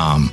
um,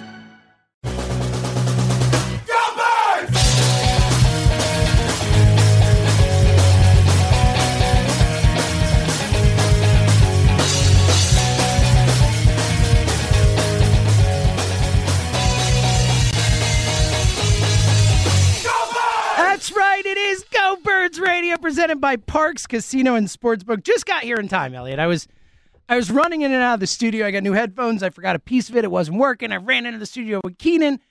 Radio presented by Parx Casino and Sportsbook. Just got here in time, Elliot. I was I was running in and out of the studio. I got new headphones. I forgot a piece of it. It wasn't working. I ran into the studio with Keenan.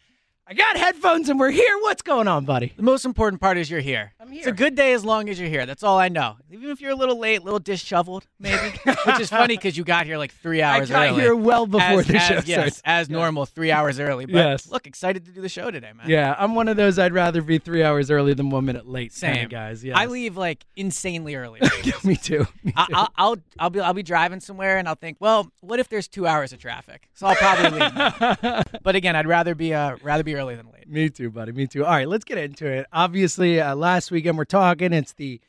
I got headphones and we're here. What's going on, buddy? The most important part is you're here. I'm here. It's a good day as long as you're here. That's all I know. Even if you're a little late, a little disheveled, maybe, which is funny because you got here like three hours I hours got early. here well before as, the as- show yes, starts. as normal, three hours early. But Yes. look, excited to do the show today, man. Yeah, I'm one of those. I'd rather be three hours early than one minute late. Same kinda guys. Yeah, I leave like insanely early. Me too. Me I, too. I'll, I'll I'll be I'll be driving somewhere and I'll think, well, what if there's two hours of traffic? So I'll probably leave. but again, I'd rather be uh rather be early than late. Me too, buddy. Me too. All right, let's get into it. Obviously, uh, last weekend we're talking. It's the,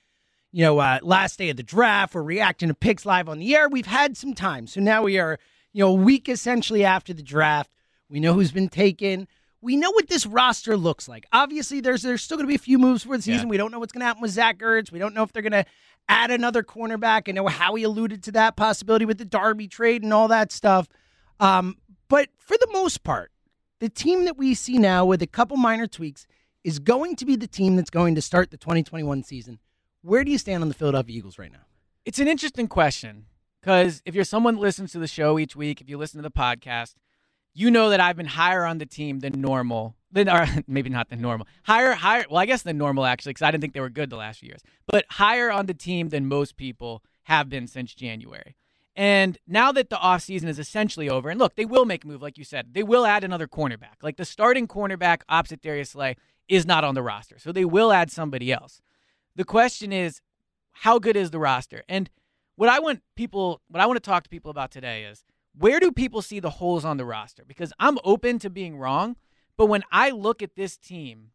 you know, uh, last day of the draft. We're reacting to picks live on the air. We've had some time, so now we are, you know, a week essentially after the draft. We know who's been taken. We know what this roster looks like. Obviously, there's there's still going to be a few moves for the season. Yeah. We don't know what's going to happen with Zach Ertz. We don't know if they're going to add another cornerback. I know how he alluded to that possibility with the Darby trade and all that stuff. Um, but for the most part, the team that we see now with a couple minor tweaks is going to be the team that's going to start the 2021 season. Where do you stand on the Philadelphia Eagles right now? It's an interesting question because if you're someone that listens to the show each week, if you listen to the podcast, you know that I've been higher on the team than normal. Than, or maybe not than normal. Higher, higher. Well, I guess than normal actually, because I didn't think they were good the last few years. But higher on the team than most people have been since January. And now that the offseason is essentially over, and look, they will make a move, like you said. They will add another cornerback. Like the starting cornerback opposite Darius Slay is not on the roster. So they will add somebody else. The question is, how good is the roster? And what I want people, what I want to talk to people about today is where do people see the holes on the roster? Because I'm open to being wrong, but when I look at this team,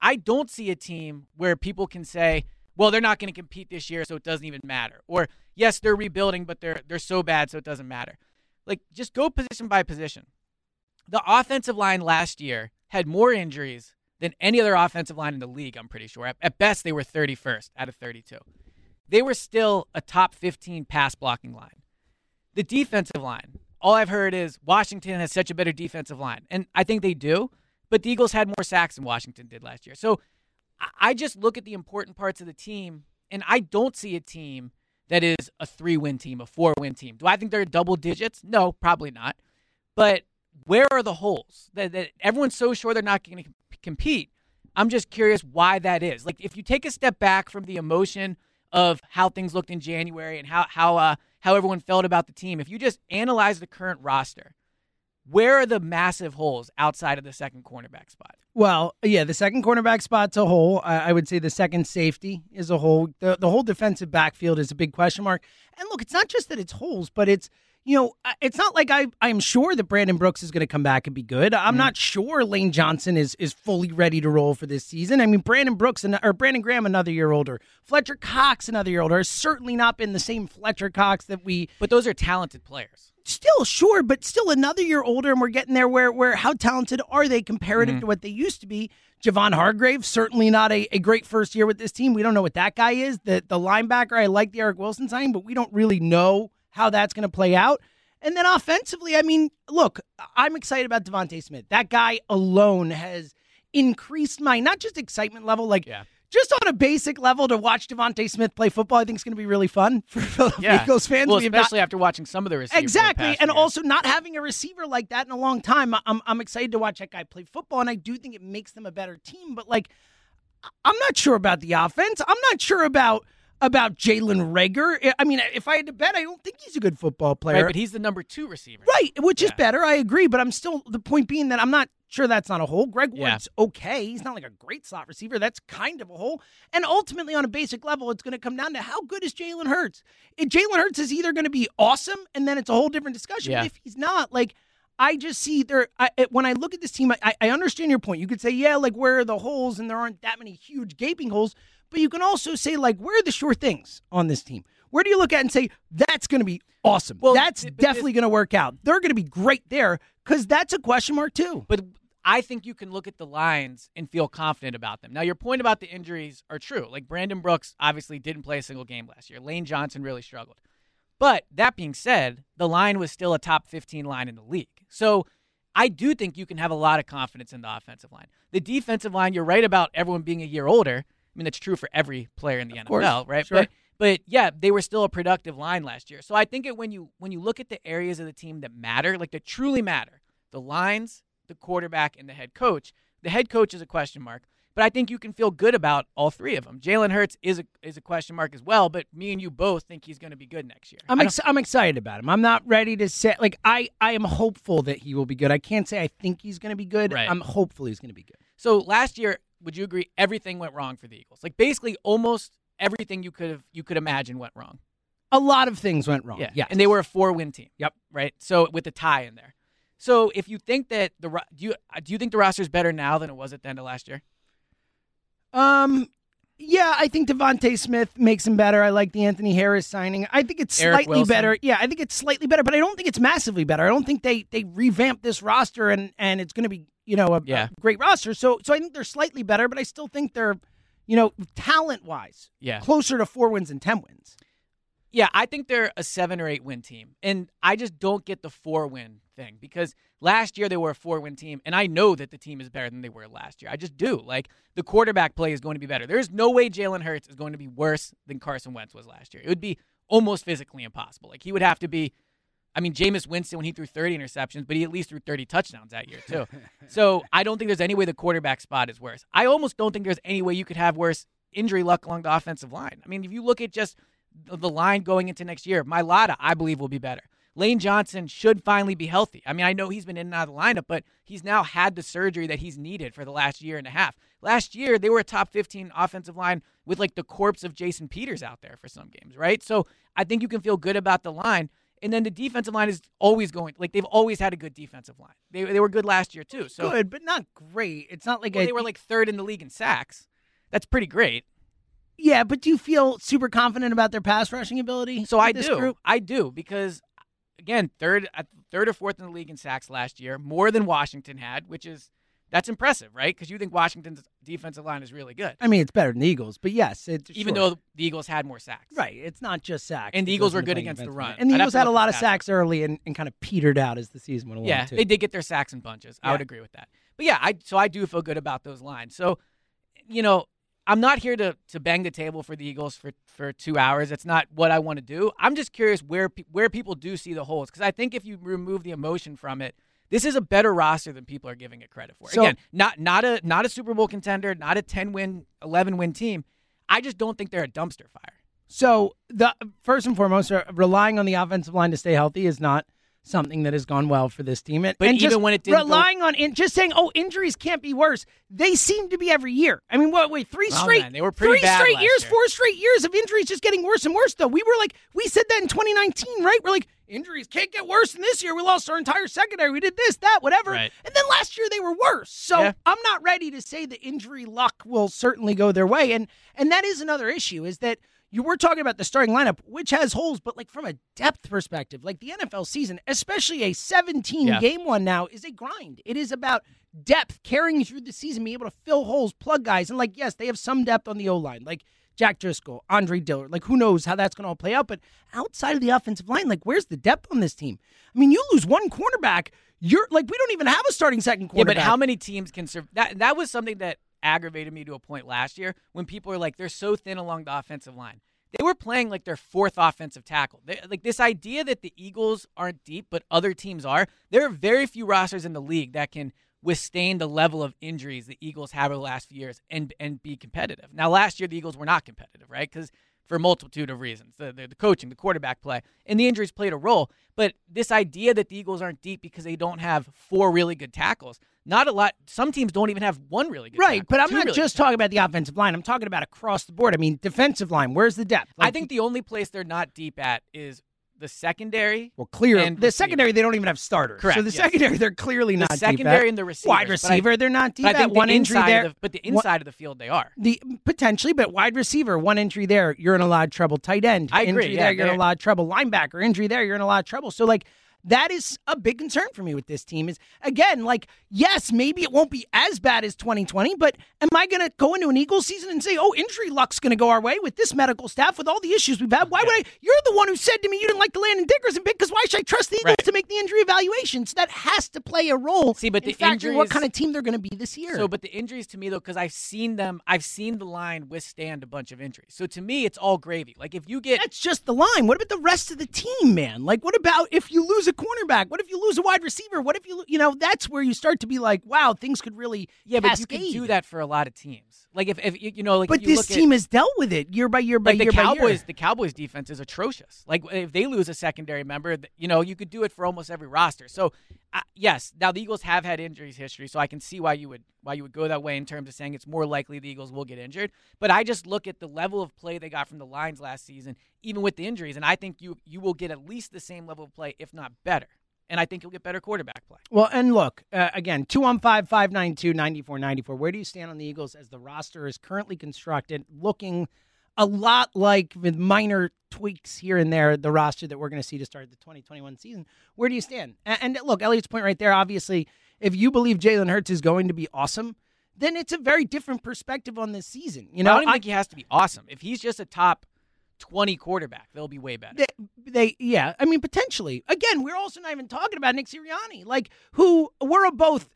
I don't see a team where people can say, well, they're not going to compete this year, so it doesn't even matter. Or yes, they're rebuilding, but they're they're so bad, so it doesn't matter. Like just go position by position. The offensive line last year had more injuries than any other offensive line in the league. I'm pretty sure. At, at best, they were 31st out of 32. They were still a top 15 pass blocking line. The defensive line, all I've heard is Washington has such a better defensive line. And I think they do, but the Eagles had more sacks than Washington did last year. So I- I just look at the important parts of the team, and I don't see a team that is a three win team, a four win team. Do I think they're double digits? No, probably not. But where are the holes? That, that everyone's so sure they're not going to compete. I'm just curious why that is. Like, if you take a step back from the emotion of how things looked in January and how how uh, how everyone felt about the team, if you just analyze the current roster, where are the massive holes outside of the second cornerback spot? Well, yeah, the second cornerback spot's a hole. I, would say the second safety is a hole. The, the whole defensive backfield is a big question mark. And look, it's not just that it's holes, but it's you know, it's not like I I'm sure that Brandon Brooks is going to come back and be good. I'm mm-hmm. not sure Lane Johnson is is fully ready to roll for this season. I mean, Brandon Brooks and or Brandon Graham another year older, Fletcher Cox another year older has certainly not been the same Fletcher Cox that we But those are talented players. Still sure, but still another year older, and we're getting there. Where where how talented are they comparative mm-hmm. to what they used to be? Javon Hargrave certainly not a, a great first year with this team. We don't know what that guy is. The the linebacker, I like the Eric Wilson signing, but we don't really know how that's going to play out. And then offensively, I mean, look, I'm excited about DeVonta Smith. That guy alone has increased my not just excitement level, like Yeah. Just on a basic level to watch DeVonta Smith play football. I think is going to be really fun for Philadelphia Yeah. Eagles fans. Well, We have not- especially after watching some of the receivers. over the Exactly. And year. also not having a receiver like that in a long time. I'm, I'm excited to watch that guy play football, and I do think it makes them a better team. But, like, I'm not sure about the offense. I'm not sure about about Jalen Reagor. I mean, if I had to bet, I don't think he's a good football player. right, but he's the number two receiver. Right, which is better. I agree, but I'm still the point being that I'm not sure that's not a hole. Greg Yeah. Okay. He's not like a great slot receiver. That's kind of a hole. And ultimately, on a basic level, it's going to come down to how good is Jalen Hurts. If Jalen Hurts is either going to be awesome, and then it's a whole different discussion. Yeah. But if he's not, like. I just see there. I, when I look at this team, I, I understand your point. You could say, yeah, like where are the holes, and there aren't that many huge gaping holes. But you can also say, like, where are the sure things on this team? Where do you look at and say that's going to be awesome? Well, that's th- but definitely going to work out. They're going to be great there because that's a question mark too. But I think you can look at the lines and feel confident about them. Now, your point about the injuries are true. Like Brandon Brooks obviously didn't play a single game last year. Lane Johnson really struggled. But that being said, the line was still a top 15 line in the league. So I do think you can have a lot of confidence in the offensive line. The defensive line, you're right about everyone being a year older. I mean, that's true for every player in the course, NFL, right? sure. But but yeah, they were still a productive line last year. So I think it, when you when you look at the areas of the team that matter, like that truly matter, the lines, the quarterback, and the head coach. The head coach is a question mark, but I think you can feel good about all three of them. Jalen Hurts is a is a question mark as well, but me and you both think he's going to be good next year. I'm ex- I'm excited about him. I'm not ready to say like I I am hopeful that he will be good. I can't say I think he's going to be good. Right. I'm hopeful he's going to be good. So last year, would you agree everything went wrong for the Eagles? Like basically almost everything you could have you could imagine went wrong. A lot of things went wrong. Yeah. Yes. And they were a four win team. Yep. Right. So with a tie in there. So if you think that the do you do you think the roster is better now than it was at the end of last year? Um, yeah, I think DeVonta Smith makes him better. I like the Anthony Harris signing. I think it's slightly better. Yeah, I think it's slightly better, but I don't think it's massively better. I don't think they they revamped this roster and and it's going to be you know a, Yeah. a great roster. So so I think they're slightly better, but I still think they're you know talent wise Yeah. closer to four wins and ten wins. Yeah, I think they're a seven or eight win team. And I just don't get the four win thing because last year they were a four win team. And I know that the team is better than they were last year. I just do. Like the quarterback play is going to be better. There's no way Jalen Hurts is going to be worse than Carson Wentz was last year. It would be almost physically impossible. Like he would have to be. I mean, Jameis Winston when he threw 30 interceptions, but he at least threw 30 touchdowns that year too. so I don't think there's any way the quarterback spot is worse. I almost don't think there's any way you could have worse injury luck along the offensive line. I mean, if you look at just the, line going into next year, Mailata, I believe, will be better. Lane Johnson should finally be healthy. I mean, I know he's been in and out of the lineup, but he's now had the surgery that he's needed for the last year and a half. Last year, they were a top 15 offensive line with like the corpse of Jason Peters out there for some games, right? So I think you can feel good about the line. And then the defensive line is always going, like, they've always had a good defensive line. They, they were good last year, too. So Good, but not great. It's not like well, a, they were like third in the league in sacks. That's pretty great. yeah. But do you feel super confident about their pass rushing ability? So I do. Group? I do because again, third uh, third or fourth in the league in sacks last year, more than Washington had, which is that's impressive, right? Because you think Washington's defensive line is really good, I mean, it's better than the Eagles, but yes, it's even sure. though the Eagles had more sacks. Right. It's not just sacks. And the Eagles were good against the run. And the I'd Eagles had a lot of sacks early and, and kind of petered out as the season went along. Yeah, too. they did get their sacks in bunches. I would agree with that. But yeah, I so I do feel good about those lines. So, you know, I'm not here to to bang the table for the Eagles for for two hours. That's not what I want to do. I'm just curious where pe- where people do see the holes because I think if you remove the emotion from it, this is a better roster than people are giving it credit for. So- Again, not not a not a Super Bowl contender, not a 10 win, 11 win team. I just don't think they're a dumpster fire. So the first and foremost, uh, relying on the offensive line to stay healthy is not something that has gone well for this team. And, But and even when it didn't go- relying on in, just saying, oh, injuries can't be worse. They seem to be every year. I mean, what? Wait, three Oh, straight. man, they were pretty three straight years, year. four straight years of injuries, just getting worse and worse. Though we were like, we said that in 2019, right? We're like, injuries can't get worse than this year. We lost our entire secondary. We did this, that, whatever. Right. And then last year they were worse. So Yeah. I'm not ready to say the injury luck will certainly go their way. And and that is another issue is that you were talking about the starting lineup, which has holes, but like from a depth perspective, like the NFL season, especially a 17 Yeah. game one now, is a grind. It is about depth carrying through the season, being able to fill holes, plug guys, and like yes, they have some depth on the O line. Like Jack Driscoll, Andre Dillard. Like, who knows how that's going to all play out? But outside of the offensive line, like, where's the depth on this team? I mean, you lose one cornerback, you're like, we don't even have a starting second Yeah, but how many teams can serve that? That was something that aggravated me to a point last year when people were like, they're so thin along the offensive line. They were playing like their fourth offensive tackle. They, like this idea that the Eagles aren't deep, but other teams are. There are very few rosters in the league that can withstand the level of injuries the Eagles have over the last few years and and be competitive. Now, last year the Eagles were not competitive, right? Because for a multitude of reasons, the, the the coaching, the quarterback play, and the injuries played a role. But this idea that the Eagles aren't deep because they don't have four really good tackles, not a lot. Some teams don't even have one really good. Right, tackle, but I'm not really just talking about the offensive line. I'm talking about across the board. I mean, defensive line. Where's the depth? I think the only place they're not deep at is the secondary. well, clear and the receiver. secondary. They don't even have starters. Correct, So the yes. secondary, they're clearly not deep secondary at. and the receivers, wide but I- receiver. they're not deep But I at. think One the injury inside there. of the, but the One- inside of the field they are. The potentially, but wide receiver, one injury there, you're in a lot of trouble. Tight end, I agree, injury yeah, there, you're in a lot of trouble. Linebacker, injury there, you're in a lot of trouble. So like that is a big concern for me with this team. Is again, like, yes, maybe it won't be as bad as 2020, but am I going to go into an Eagles season and say, oh, injury luck's going to go our way with this medical staff, with all the issues we've had? Why would I? You're the one who said to me you didn't like the Landon Dickerson pick because why should I trust the Eagles Right. to make the injury evaluations? That has to play a role. See, but the factoring what kind of team they're going to be this year. So, but the injuries to me though, because I've seen them, I've seen the line withstand a bunch of injuries. So to me, it's all gravy. Like if you get That's just the line. What about the rest of the team, man? Like, what about if you lose a cornerback? What if you lose a wide receiver? What if you, you know, that's where you start to be like, wow, things could really yeah, but cascade. you can do that for a lot of teams. Like if, if you know, like But this team at, has dealt with it year by year by like the year by Cowboys, year. the Cowboys defense is atrocious. Like if they lose a secondary member, you know, you could do it for almost every roster. So, uh, yes, now the Eagles have had injuries history, so I can see why you would why you would go that way in terms of saying it's more likely the Eagles will get injured. But I just look at the level of play they got from the lines last season, even with the injuries, and I think you you will get at least the same level of play, if not better. And I think you'll get better quarterback play. Well, and look, uh, again, 215 592 9494. Where do you stand on the Eagles as the roster is currently constructed, looking a lot like, with minor tweaks here and there, the roster that we're going to see to start the 2021 season? Where do you stand? And, and look, Elliot's point right there, obviously, if you believe Jalen Hurts is going to be awesome, then it's a very different perspective on this season. You know, I don't I- think he has to be awesome. If he's just a top twenty quarterback, they'll be way better. they, they yeah i mean potentially again we're also not even talking about nick sirianni like who we're both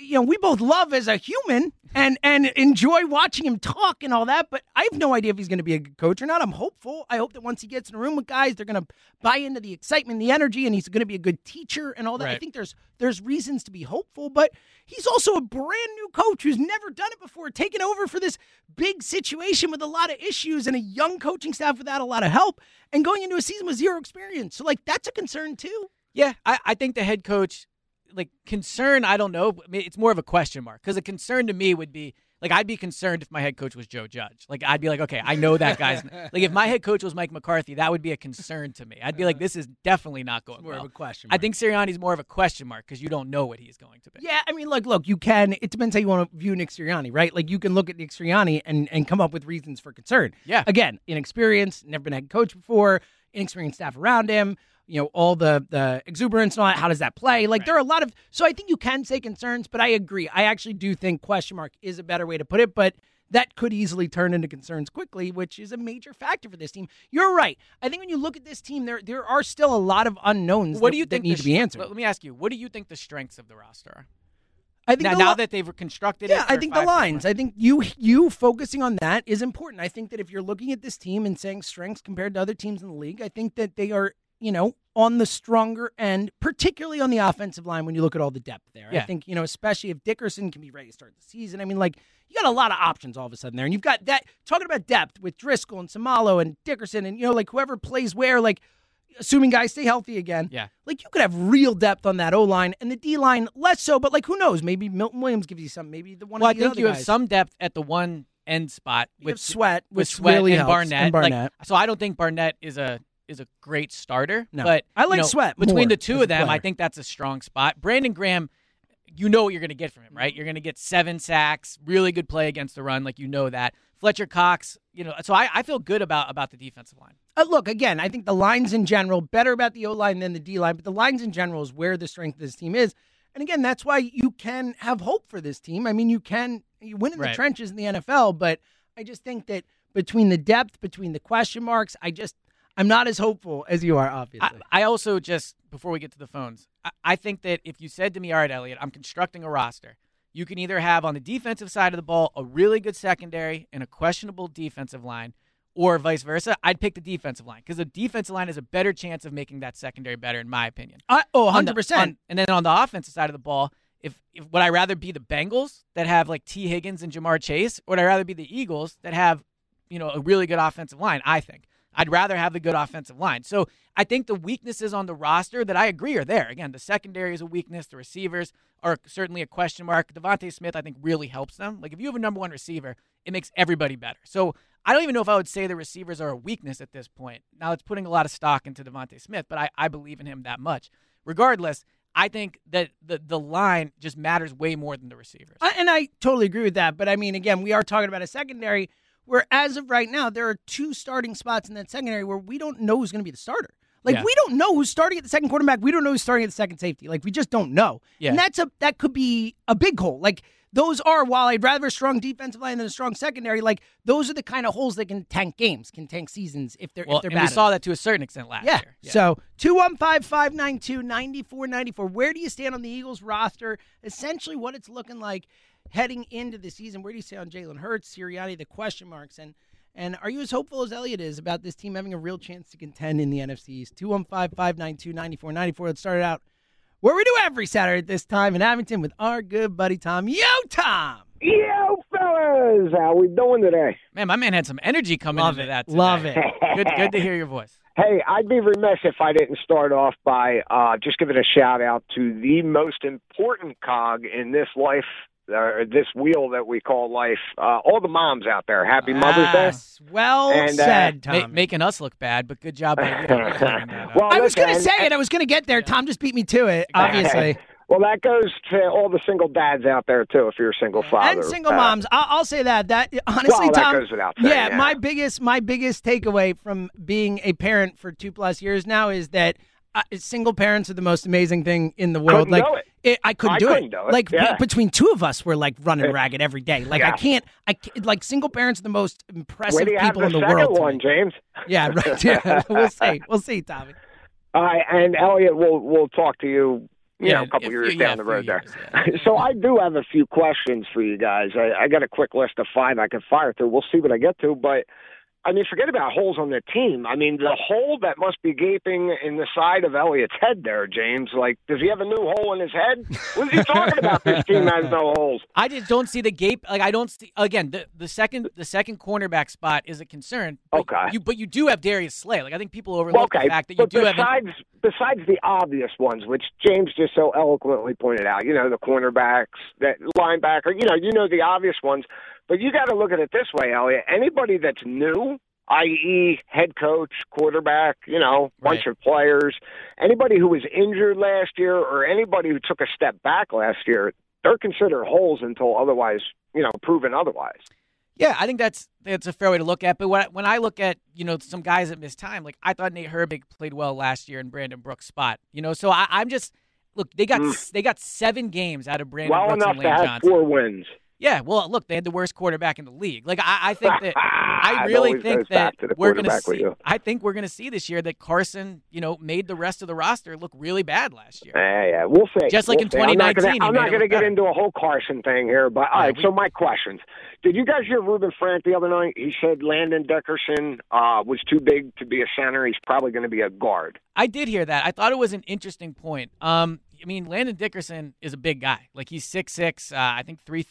you know we both love as a human and and enjoy watching him talk and all that but i have no idea if he's going to be a good coach or not. I'm hopeful. I hope that once he gets in a room with guys they're going to buy into the excitement the energy and he's going to be a good teacher and all that. I think there's there's reasons to be hopeful but he's also a brand new coach who's never done it before taking over for this big situation with a lot of issues and a young coaching staff without a lot of help and going into a season with zero experience. So like that's a concern too. Yeah, I, I think the head coach, like concern, I don't know. but I mean, It's more of a question mark because a concern to me would be like I'd be concerned if my head coach was Joe Judge. Like I'd be like, okay, I know that guy's like if my head coach was Mike McCarthy, that would be a concern to me. I'd be like, this is definitely not going more well. of a question I think Sirianni's more of a question mark because you don't know what he's going to be. Yeah, I mean, look, look, you can. It depends how you want to view Nick Sirianni, right? Like you can look at Nick Sirianni and and come up with reasons for concern. Yeah. Again, inexperienced, never been a head coach before, inexperienced staff around him. You know, all the the exuberance and all that. How does that play? Like there are a lot of. So I think you can say concerns, but I agree. I actually do think question mark is a better way to put it, but. That could easily turn into concerns quickly, which is a major factor for this team. You're right. I think when you look at this team, there there are still a lot of unknowns What that, do you think need to be answered. Let me ask you. What do you think the strengths of the roster are? I think Now, the now that they've reconstructed it. Yeah, I think the lines. I think you you focusing on that is important. I think that if you're looking at this team and saying strengths compared to other teams in the league, I think that they are, you know, on the stronger end, particularly on the offensive line when you look at all the depth there. I think, you know, especially if Dickerson can be ready to start the season. I mean, like you got a lot of options all of a sudden there. And you've got that talking about depth with Driscoll and Seumalo and Dickerson and you know, like whoever plays where, like assuming guys stay healthy again. Yeah. Like you could have real depth on that O line and the D line less so, but like who knows? Maybe Milton Williams gives you some. Maybe the one. Well, I think you have some depth at the one end spot with Sweat, with Sweat really and Barnett. and Like, Barnett. so I don't think Barnett is a is a great starter. No. but I you like know, Sweat between more the two of them. I think that's a strong spot. Brandon Graham, you know what you're going to get from him, right? You're going to get seven sacks, really good play against the run, like you know that. Fletcher Cox, you know, so I, I feel good about about the defensive line. Uh, look, again, I think the lines in general better about the O line than the D line, but the lines in general is where the strength of this team is. And again, that's why you can have hope for this team. I mean, you can you win in the trenches in the NFL, but I just think that between the depth, between the question marks. I just, I'm not as hopeful as you are, obviously. I, I also just before we get to the phones, I, I think that if you said to me, "All right, Elliot, I'm constructing a roster," you can either have on the defensive side of the ball a really good secondary and a questionable defensive line, or vice versa. I'd pick the defensive line because the defensive line has a better chance of making that secondary better, in my opinion. I, oh, On the- 100%. on- and then on the offensive side of the ball, if, if would I rather be the Bengals that have like Tee Higgins and Ja'Marr Chase, or would I rather be the Eagles that have you know a really good offensive line? I think I'd rather have the good offensive line. So I think the weaknesses on the roster that I agree are there. Again, the secondary is a weakness. The receivers are certainly a question mark. DeVonta Smith, I think, really helps them. Like if you have a number one receiver, it makes everybody better. So I don't even know if I would say the receivers are a weakness at this point. Now it's putting a lot of stock into DeVonta Smith, but I, I believe in him that much. Regardless, I think that the the line just matters way more than the receivers. And I totally agree with that. But I mean, again, we are talking about a secondary where, as of right now, there are two starting spots in that secondary where we don't know who's going to be the starter. Like Yeah. we don't know who's starting at the second quarterback. We don't know who's starting at the second safety. Like we just don't know. Yeah. And that's a that could be a big hole. Like those are while I'd rather a strong defensive line than a strong secondary. Like those are the kind of holes that can tank games, can tank seasons if they're well, if they're and bad. we saw that to a certain extent last Yeah. year. So 215 592 9494. Where do you stand on the Eagles roster? Essentially, what it's looking like heading into the season. Where do you stand on Jalen Hurts, Sirianni, the question marks? And and are you as hopeful as Elliot is about this team having a real chance to contend in the NFC East? 215 592 9494. Let's start it out where we do every Saturday at this time in Abington with our good buddy Tom. Yo, Tom! Yo, fellas, how we doing today? man, my man had some energy coming Love into it. that. Today. Love it. Good, good to hear your voice. Hey, I'd be remiss if I didn't start off by uh, just giving a shout out to the most important cog in this life, uh, this wheel that we call life. Uh, all the moms out there. Happy Mother's Day. Well And, uh, said, Ma- Tom. making us look bad, but good job by you. for clearing that up. well, I was going to say it. I was going to get there. Tom just beat me to it, obviously. Well, that goes to all the single dads out there too. If you're a single father and single Uh, moms. I'll, I'll say that. That honestly, Well, that Tom. goes without saying, yeah, yeah. my biggest my biggest takeaway from being a parent for two plus years now is that uh, single parents are the most amazing thing in the world. Couldn't like do it. I couldn't I do couldn't it. do it. Like Yeah. be- between two of us, we're like running ragged every day. Like I can't. I can't, like single parents are the most impressive Where do you have people the in the world. one. James? Yeah, right. Yeah, we'll see. We'll see, Tommy. All right, and Elliot, we'll we'll talk to you. You Yeah, know, a couple a years yeah, down the road there. years, yeah. so I do have a few questions for you guys. I, I got a quick list of five I can fire through. We'll see what I get to, but I mean, forget about holes on the team. I mean, the hole that must be gaping in the side of Elliot's head there, James. Like, does he have a new hole in his head? What is he talking about? This team has no holes. I just don't see the gape. Like I don't see again the, the second the second cornerback spot is a concern. But Okay. You but you do have Darius Slay. Like I think people overlook okay, the fact that you but do have. besides besides the obvious ones, which James just so eloquently pointed out, you know, the cornerbacks, that linebacker, you know, you know the obvious ones, but you got to look at it this way, Elliot. Anybody that's new, i.e., head coach, quarterback, you know, bunch Right. of players, anybody who was injured last year, or anybody who took a step back last year, they're considered holes until otherwise, you know, proven otherwise. Yeah, I think that's that's a fair way to look at. But when I, when I look at you know some guys that missed time, like I thought Nate Herbig played well last year in Brandon Brooks' spot. You know, so I, I'm just look they got they got seven games out of Brandon Mm. well Brooks enough and to have Johnson. four wins. Yeah, well, look, they had the worst quarterback in the league. Like I, I think that I really always think that we're going to see. I think we're going to see this year that Carson, you know, made the rest of the roster look really bad last year. Yeah, yeah, we'll see. Just like We'll in see. I'm not 2019, I'm not going to get better. into a whole Carson thing here, but all Yeah, right. we- So my questions: Did you guys hear Reuben Frank the other night? He said Landon Dickerson uh, was too big to be a center. He's probably going to be a guard. I did hear that. I thought it was an interesting point. Um, I mean, Landon Dickerson is a big guy. Like he's six six, uh, I think three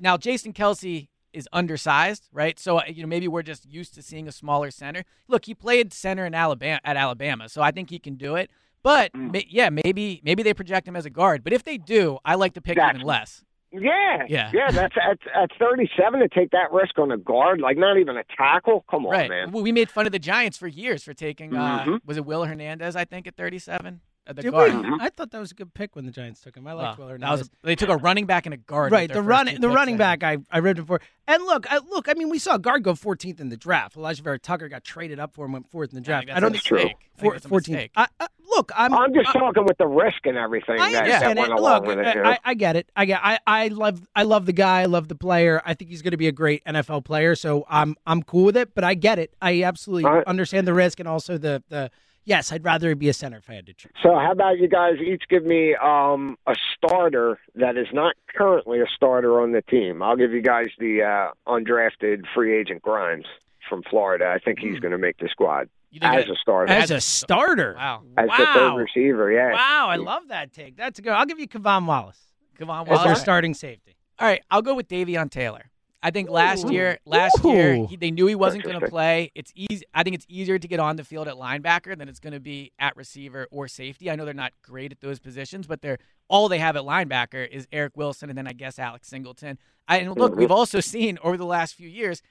Now Jason Kelce is undersized, right? So uh, you know maybe we're just used to seeing a smaller center. Look, he played center in Alabama at Alabama, so I think he can do it. But Mm. yeah, maybe maybe they project him as a guard. But if they do, I like to pick That's- even less. Yeah, Yeah. yeah. That's at at 37 to take that risk on a guard, like not even a tackle. Come on, right. man. Well, We made fun of the Giants for years for taking. Uh, Mhm. Was it Will Hernandez? I think at 37. Uh, the Did guard. we? I thought that was a good pick when the Giants took him. I liked Well, Will that was they took a running back and a guard. Right, the running the running back. I, I ribbed him for. And look, I, look, I mean, we saw a guard go 14th in the draft. Alijah Vera-Tucker got traded up for him, went fourth in the Yeah, draft. think I don't think a true. mistake. I think that's a 14th. mistake. I, I, look, I'm I'm just I, talking with the risk and everything I that, understand that went it. along Look, with it. you know? I, I get it. I get. I, I love. I love the guy. I love the player. I think he's going to be a great NFL player. So I'm I'm cool with it. But I get it. I absolutely All right. understand the risk and also the the. Yes, I'd rather be a center if I had to choose. So how about you guys each give me um, a starter that is not currently a starter on the team? I'll give you guys the uh, undrafted free agent Grimes from Florida. I think he's going to make the squad You think as it- a starter. As As a a starter. Wow. as the third receiver, yeah. Wow, I love that take. That's a good. I'll give you K'Von Wallace Come Wallace, as their Wallace. starting safety. All right, I'll go with Davion Taylor. I think last Ooh. year, last year he, they knew he wasn't going to play. It's easy. I think it's easier to get on the field at linebacker than it's going to be at receiver or safety. I know they're not great at those positions, but they're all they have at linebacker is Eric Wilson and then I guess Alex Singleton. I, and look, we've mm-hmm. also seen over the last few years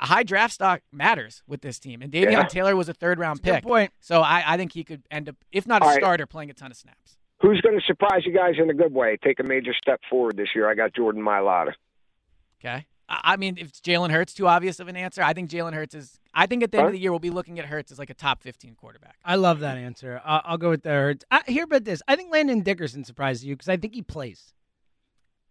a high draft stock matters with this team, and Davion Yeah. Taylor was a third round Good pick. point. So I, I think he could end up, if not a All right. starter, playing a ton of snaps. Who's going to surprise you guys in a good way? Take a major step forward this year. I got Jordan Mailata. Okay. I I mean, if Jalen Hurts too obvious of an answer, I think Jalen Hurts is. I think at the end of the year we'll be looking at Hurts as like a top fifteen quarterback. I love that answer. I'll, I'll go with the Hurts. I, here about this. I think Landon Dickerson surprises you because I think he plays.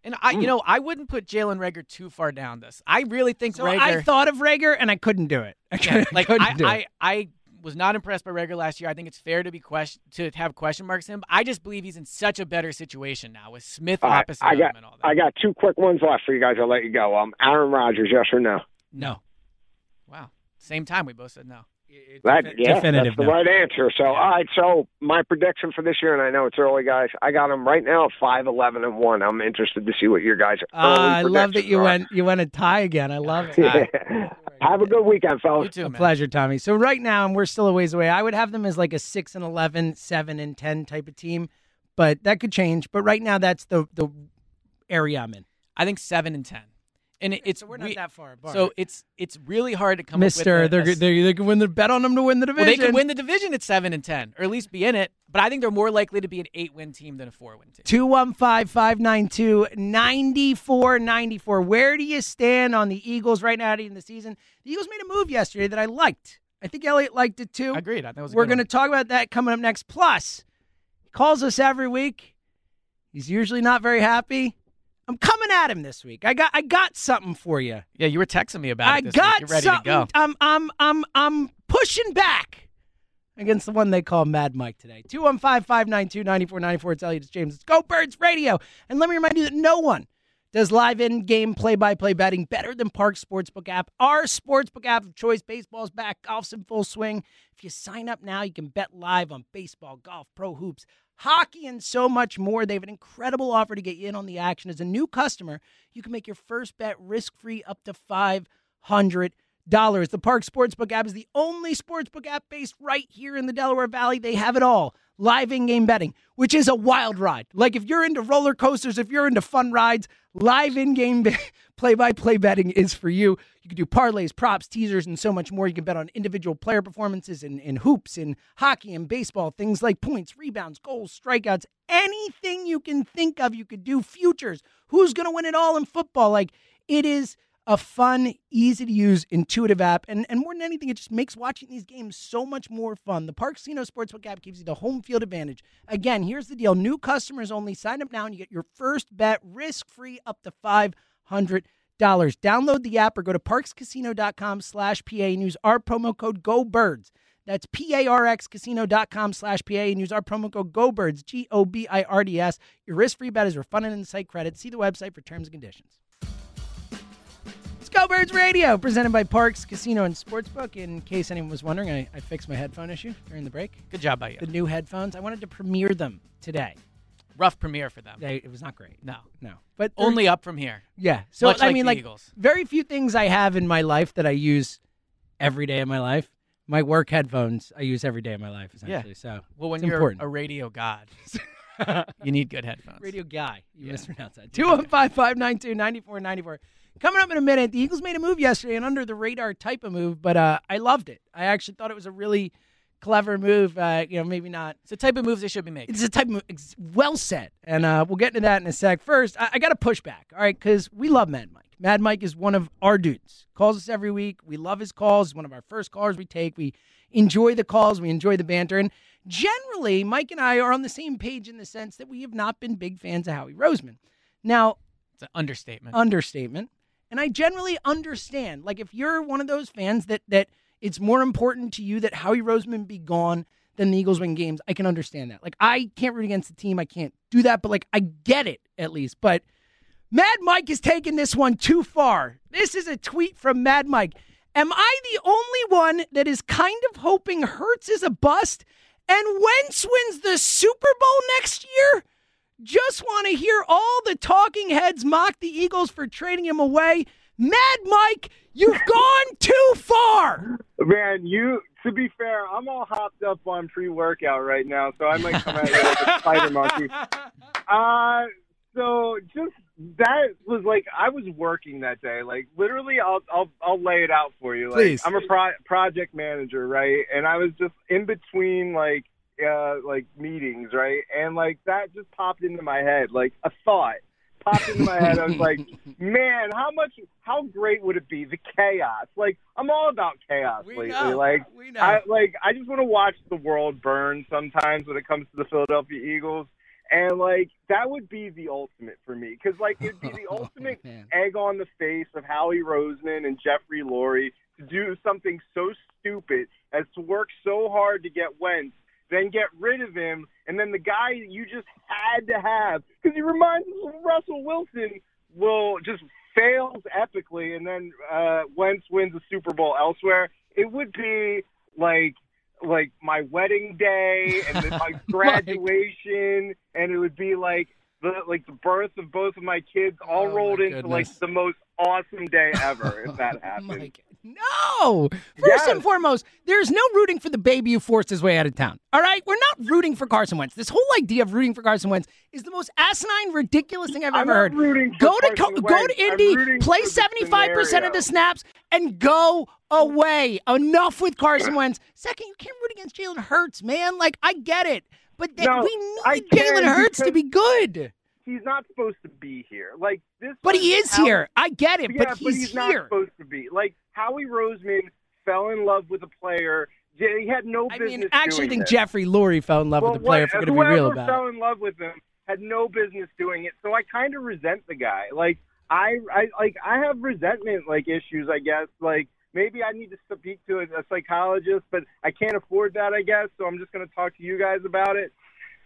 And I, you hmm. know, I wouldn't put Jalen Reagor too far down this. I really think So Reagor. I thought of Reagor and I couldn't do it. I yeah, couldn't, like couldn't I, do it. I, I was not impressed by Reagor last year. I think it's fair to be question to have question marks in him. I just believe he's in such a better situation now with Smith right, opposite I got him and all that. I got two quick ones left for you guys. I'll let you go. Um, Aaron Rodgers, yes or no? no. wow. Same time we both said no. That, Defi- yeah, definitive that's the no. right answer. So, all right. So, my prediction for this year, and I know it's early, guys. I got them right now, five, eleven, and one. I'm interested to see what your guys. Ah, I love that you predictions went you went a tie again. I love it. are. Have a good weekend, fellas. You too, A man. pleasure, Tommy. So right now, and we're still a ways away. I would have them as like a six and 11, 7 and ten type of team, but that could change. But right now, that's the the area I'm in. I think seven and ten, and it, it's so we're not we- that far apart. So it's it's really hard to come Mister, up with a- they're, a they they can win the bet on them to win the division. Well, they can win the division at seven and ten, or at least be in it. But I think they're more likely to be an eight-win team than a four-win team. 215 592 9494. Where do you stand on the Eagles right now in the season? The Eagles made a move yesterday that I liked. I think Elliot liked it too. Agreed. I think was We're going to talk about that coming up next. Plus, he calls us every week. He's usually not very happy. I'm coming at him this week. I got I got something for you. Yeah, you were texting me about I it. This got week. You're ready something. to go. I'm I'm I'm I'm pushing back against the one they call Mad Mike today. 215-592-9494. It's Elliot. It's James. It's Go Birds Radio. And let me remind you that no one does live in-game play-by-play betting better than Park Sportsbook app. Our sportsbook app of choice. Baseball's back. Golf's in full swing. If you sign up now, you can bet live on baseball, golf, pro hoops, hockey, and so much more. They have an incredible offer to get you in on the action. As a new customer, you can make your first bet risk-free up to $500. The Park Sportsbook app is the only sportsbook app based right here in the Delaware Valley. They have it all. Live in game betting, which is a wild ride. Like if you're into roller coasters, if you're into fun rides, live in game play by play betting is for you. You can do parlays, props, teasers, and so much more. You can bet on individual player performances in, in hoops, in hockey, and baseball, things like points, rebounds, goals, strikeouts, anything you can think of, you could do. Futures, who's going to win it all in football? Like it is a fun, easy to use, intuitive app. And, and more than anything, it just makes watching these games so much more fun. The Park Casino Sportsbook app gives you the home field advantage. Again, here's the deal new customers only. Sign up now and you get your first bet risk free up to $500. Download the app or go to parxcasino.com slash PA and use our promo code GOBIRDS. That's P-A-R-X-casino.com slash PA and use our promo code GOBIRDS, G-O-B-I-R-D-S. Your risk-free bet is refunded in site credit. See the website for terms and conditions. Go Birds Radio, presented by Parx Casino and Sportsbook. In case anyone was wondering, I, I fixed my headphone issue during the break. Good job by you. The new headphones, I wanted to premiere them today. Rough premiere for them. They, it was not great. No, No, but they're- only up from here. yeah. So Much I like mean, the like Eagles. very few things I have in my life that I use every day of my life. My work headphones I use every day of my life, essentially. So Well, when it's you're important. a radio god, you need good headphones. Radio guy. You Yeah. mispronounced that. 215 592 9494. Coming up in a minute, the Eagles made a move yesterday, an under the radar type of move, but uh, I loved it. I actually thought it was a really clever move. Uh, you know, maybe not. It's the type of moves they should be making. It's a type of well said, and uh, we'll get into that in a sec. First, I, I got to push back, all right, because we love Mad Mike. Mad Mike is one of our dudes. Calls us every week. We love his calls. One of our first callers we take. We enjoy the calls. We enjoy the banter, and generally, Mike and I are on the same page in the sense that we have not been big fans of Howie Roseman. Now, It's an understatement. understatement. And I generally understand. Like if you're one of those fans that that it's more important to you that Howie Roseman be gone than the Eagles win games, I can understand that. Like I can't root against the team. I can't do that, but like I get it at least. But Mad Mike is taking this one too far. This is a tweet from Mad Mike. Am I the only one that is kind of hoping Hurts is a bust and Wentz wins the Super Bowl next year? Just want to hear all the talking heads mock the Eagles for trading him away. Mad Mike, you've gone too far. Man, you to be fair, I'm all hopped up on pre workout right now, so I might come at you like a spider monkey. Uh so just that was like I was working that day. Like literally I'll I'll I'll lay it out for you. Like Please. I'm a pro- project manager, right? And I was just in between like uh like meetings, right? And like that just popped into my head like a thought popped into my head. I was like, man, how much, how great would it be the chaos? Like, I'm all about chaos We lately. know. Like, We know. I like, I just want to watch the world burn sometimes when it comes to the Philadelphia Eagles, and like that would be the ultimate for me because like it'd be the ultimate man. egg on the face of Howie Roseman and Jeffrey Lurie to do something so stupid as to work so hard to get Wentz, then get rid of him, and then the guy you just had to have because he reminds us of Russell Wilson will just fails epically, and then uh, Wentz wins the Super Bowl elsewhere. It would be like like my wedding day and then my graduation, and it would be like the like the birth of both of my kids all Oh, rolled into like the most awesome day ever if that happened. No. First Yes. and foremost, there's no rooting for the baby who forced his way out of town. All right? We're not rooting for Carson Wentz. This whole idea of rooting for Carson Wentz is the most asinine, ridiculous thing I've I'm ever not heard. go to Co- go to Indy, play 75% of the snaps, and go away. Enough with Carson Wentz. Second, you can't root against Jalen Hurts, man. Like, I get it. But th- No, we need Jalen Hurts to be good. He's not supposed to be here. Like this, But he is how- here. I get it, Yeah, but he's, not here. supposed to be. Like Howie Roseman fell in love with a player. He had no I business. mean, I actually doing think this. Jeffrey Lurie fell in love well, with the player. if we're going to be real about it. fell in love with him had no business doing it. So I kind of resent the guy. Like I, I like I have resentment like issues. I guess like maybe I need to speak to a, a psychologist, but I can't afford that. I guess so. I'm just going to talk to you guys about it.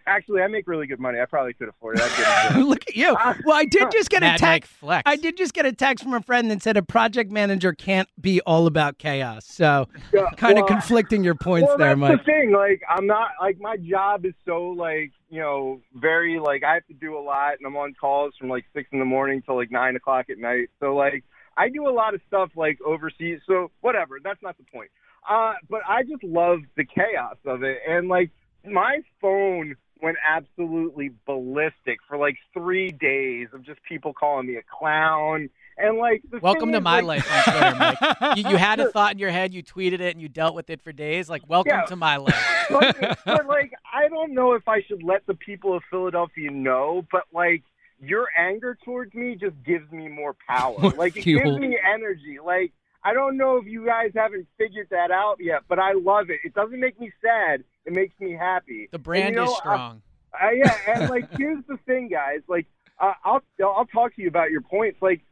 Actually, I make really good money. I probably could afford it. I'd get it. Look at you. Well, I did just get a text. flex. I did just get a text from a friend that said a project manager can't be all about chaos. So, Yeah, kind of conflicting your points well, there, that's Mike. the thing. Like, I'm not like my job is so like you know very like I have to do a lot, and I'm on calls from like six in the morning till like nine o'clock at night. So like I do a lot of stuff like overseas. So whatever, that's not the point. Uh, but I just love the chaos of it, and like my phone went absolutely ballistic for like three days of just people calling me a clown. And like, the Welcome to my like, life on Twitter, Mike. You, you had a thought in your head, you tweeted it, and you dealt with it for days. Like, welcome Yeah. to my life. but, but like I don't know if I should let the people of Philadelphia know, but like your anger towards me just gives me more power. Like it gives me energy. Like I don't know if you guys haven't figured that out yet, but I love it. It doesn't make me sad. It makes me happy. The brand And, you know, is strong. I, I, yeah, and like here's the thing, guys. Like uh, I'll I'll talk to you about your points. Like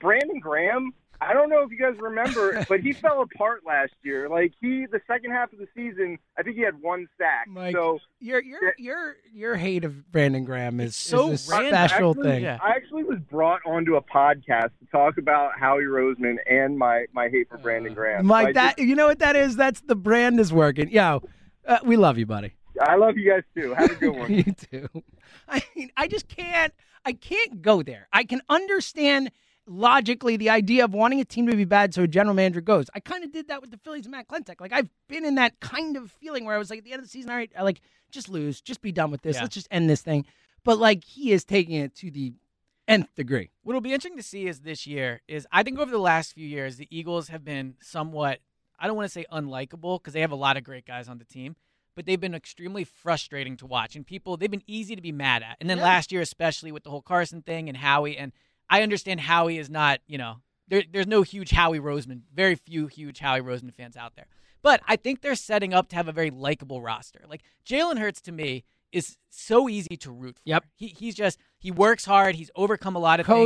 Brandon Graham. I don't know if you guys remember, but he fell apart last year. Like he, the second half of the season, I think he had one sack. Mike, so Your your your your hate of Brandon Graham is, so is a special actually, thing. Yeah. I actually was brought onto a podcast to talk about Howie Roseman and my my hate for Brandon Graham. So I Mike, that you know what that is? That's the brand is working. Yo, uh, we love you, buddy. I love you guys too. Have a good one. you too. I mean, I just can't. I can't go there. I can understand logically the idea of wanting a team to be bad so a general manager goes. I kind of did that with the Phillies and Matt Klentak. Like I've been in that kind of feeling where I was like at the end of the season, all right, I like just lose, just be done with this. Yeah. Let's just end this thing. But like he is taking it to the nth degree. What'll be interesting to see is this year is I think over the last few years the Eagles have been somewhat I don't want to say unlikable because they have a lot of great guys on the team, but they've been extremely frustrating to watch. And people, they've been easy to be mad at. And then Yeah. last year, especially with the whole Carson thing and Howie, and I understand Howie is not, you know, there, there's no huge Howie Roseman, very few huge Howie Roseman fans out there. But I think they're setting up to have a very likable roster. Like Jalen Hurts to me is so easy to root for. Yep. He, he's just, he works hard. He's overcome a lot of things.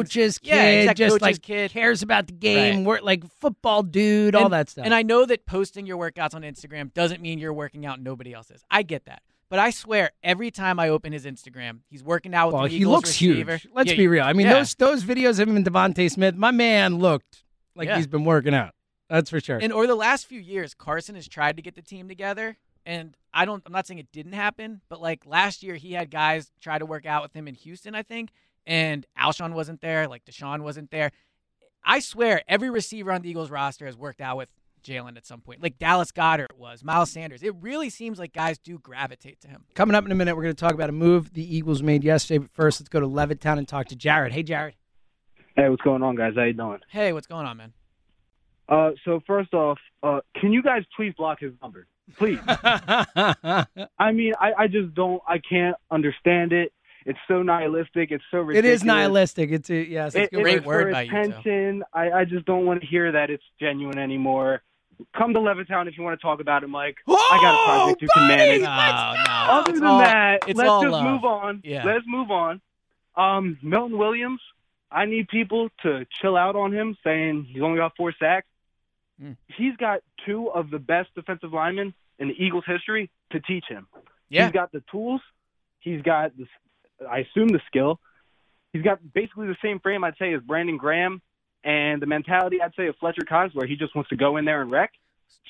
Kid, Yeah, exactly. just Coach's like kid. cares about the game, Right. work like football dude, all that stuff. And I know that posting your workouts on Instagram doesn't mean you're working out and nobody else is. I get that. But I swear, every time I open his Instagram, he's working out with well, the he looks receiver. huge. Let's Yeah, be real. I mean, yeah. those those videos of him and DeVonta Smith, my man looked like Yeah. he's been working out. That's for sure. And over the last few years, Carson has tried to get the team together, and I don't. I'm not saying it didn't happen, but like last year, he had guys try to work out with him in Houston, I think, and Alshon wasn't there, like DeSean wasn't there. I swear, every receiver on the Eagles roster has worked out with Jalen at some point. Like Dallas Goedert was, Miles Sanders. It really seems like guys do gravitate to him. Coming up in a minute, we're going to talk about a move the Eagles made yesterday. But first, let's go to Levittown and talk to Jared. Hey, Jared. Hey, what's going on, guys? How you doing? Hey, what's going on, man? Uh, so first off, uh, can you guys please block his number, please? I mean, I, I just don't, I can't understand it. It's so nihilistic. It's so ridiculous. is nihilistic. It's a, yes, it's It, a good Great it's word for by you, too. attention. I, I just don't want to hear that it's genuine anymore. Come to Levittown if you want to talk about it, Mike. I got a project you can manage. No, no. Other It's than all- that, let's just love. move on. Yeah. Let's move on. Um, Milton Williams, I need people to chill out on him, saying he's only got four sacks. Mm. He's got two of the best defensive linemen in the Eagles' history to teach him. Yeah. He's got the tools. He's got, the, I assume, the skill. He's got basically the same frame, I'd say, as Brandon Graham, and the mentality, I'd say, of Fletcher Cox, where he just wants to go in there and wreck.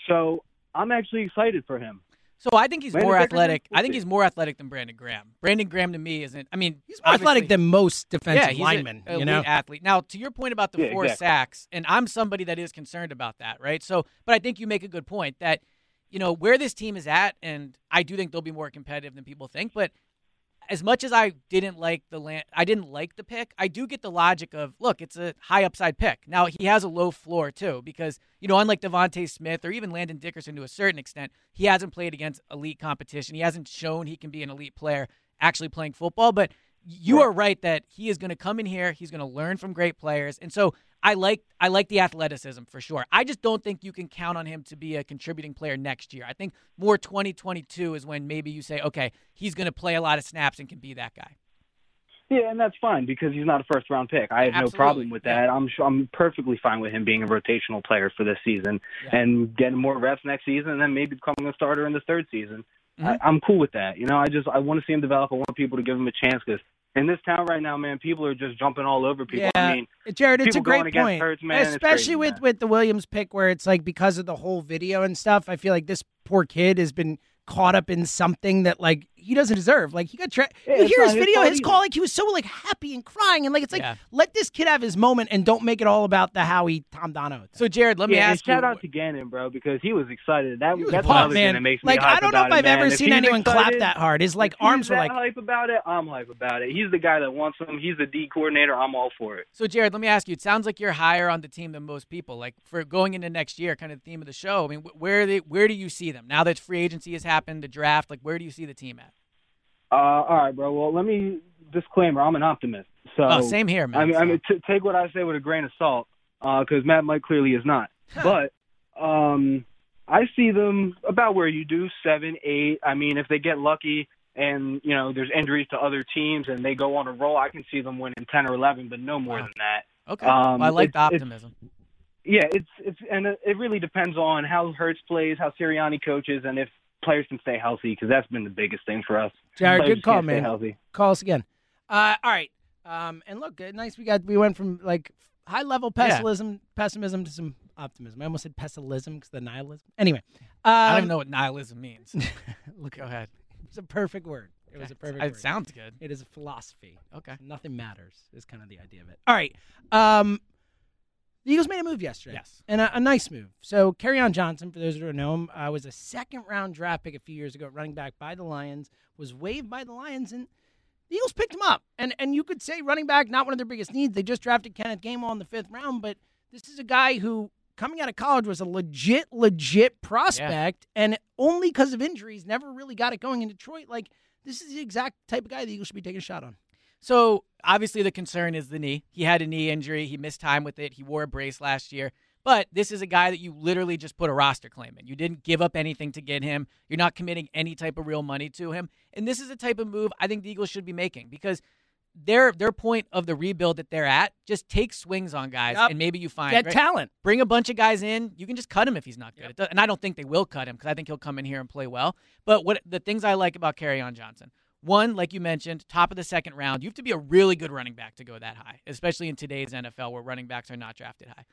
So I'm actually excited for him. So I think he's Brandon more athletic. I think he's more athletic than Brandon Graham. Brandon Graham to me isn't. I mean, He's more athletic than most defensive yeah, he's linemen. a, you know, athlete. Now, to your point about the Yeah, four exactly. sacks, and I'm somebody that is concerned about that, right? So, but I think you make a good point that you know where this team is at, and I do think they'll be more competitive than people think. But as much as I didn't like the land, I didn't like the pick. I do get the logic of look, it's a high upside pick. Now he has a low floor too, because you know, unlike DeVonta Smith or even Landon Dickerson to a certain extent, he hasn't played against elite competition. He hasn't shown he can be an elite player actually playing football. But you are right that he is going to come in here. He's going to learn from great players, and so I like I like the athleticism for sure. I just don't think you can count on him to be a contributing player next year. I think more 2022 is when maybe you say, okay, he's going to play a lot of snaps and can be that guy. Yeah, and that's fine because he's not a first round pick. I have no problem with yeah. that. I'm sure I'm perfectly fine with him being a rotational player for this season Yeah. and getting more reps next season, and then maybe becoming a starter in the third season. Mm-hmm. I, I'm cool with that. You know, I just I want to see him develop. I want people to give him a chance because in this town right now, man, people are just jumping all over people. Yeah. I mean, Jared, it's a great point, Hurts, man, especially crazy, with man. with the Williams pick, where it's like because of the whole video and stuff. I feel like this poor kid has been caught up in something that like he doesn't deserve. Like he got tra- Yeah, you hear his his video, his either. call, like he was so like happy and crying, and like it's like Yeah. let this kid have his moment and don't make it all about the Howie Tom Dono. thing. So Jared, let me yeah, and ask you. shout out to Gannon, bro, because he was excited. That was that's pumped, man. that makes like me hype I don't know if I've man. ever If seen he's anyone clap that hard. His like if he's arms were that like hype about it. I'm hype about it. He's the guy that wants him. He's the D coordinator. I'm all for it. So Jared, let me ask you. It sounds like you're higher on the team than most people. Like for going into next year, kind of the theme of the show. I mean, wh- where they, where do you see them now that free agency has happened, the draft? Like, where do you see the team at? Uh, all right, bro. Well, let me disclaimer. I'm an optimist. So Oh, same here, man. I mean, I mean, t- take what I say with a grain of salt, because Matt Mike clearly is not. but um, I see them about where you do, seven, eight. I mean, if they get lucky and you know there's injuries to other teams and they go on a roll, I can see them winning ten or eleven, but no more Wow. than that. okay. um, well, I like the it's- optimism. Yeah, it's it's and it it really depends on how Hurts plays, how Sirianni coaches, and if players can stay healthy, because that's been the biggest thing for us. Jared, Players good call, man. Healthy. call us again. Uh, all right. Um, and look, uh, nice. We got we went from like high level Yeah. pessimism, pessimism to some optimism. I almost said pessimism because the nihilism. Anyway, um, I don't even know what nihilism means. Look, Go ahead. it's a perfect word. It was a perfect. It word. sounds good. It is a philosophy. Okay. Nothing matters is kind of the idea of it. All right. Um, the Eagles made a move yesterday. Yes. And a, a nice move. So, on Johnson, for those who don't know him, uh, was a second round draft pick a few years ago, running back by the Lions, was waived by the Lions, and the Eagles picked him up. And and you could say running back, not one of their biggest needs. They just drafted Kenneth Gainwell in the fifth round, but this is a guy who coming out of college was a legit, legit prospect, and only because of injuries, never really got it going in Detroit. Like this is the exact type of guy the Eagles should be taking a shot on. So obviously the concern is the knee. He had a knee injury. He missed time with it. He wore a brace last year. But this is a guy that you literally just put a roster claim in. You didn't give up anything to get him. You're not committing any type of real money to him. And this is a type of move I think the Eagles should be making because their their point of the rebuild that they're at just take swings on guys Yep. and maybe you find Get right? talent. bring a bunch of guys in. You can just cut him if he's not good. Does- And I don't think they will cut him because I think he'll come in here and play well. But what the things I like about on Johnson, one, like you mentioned, top of the second round, you have to be a really good running back to go that high, especially in today's NFL where running backs are not drafted high.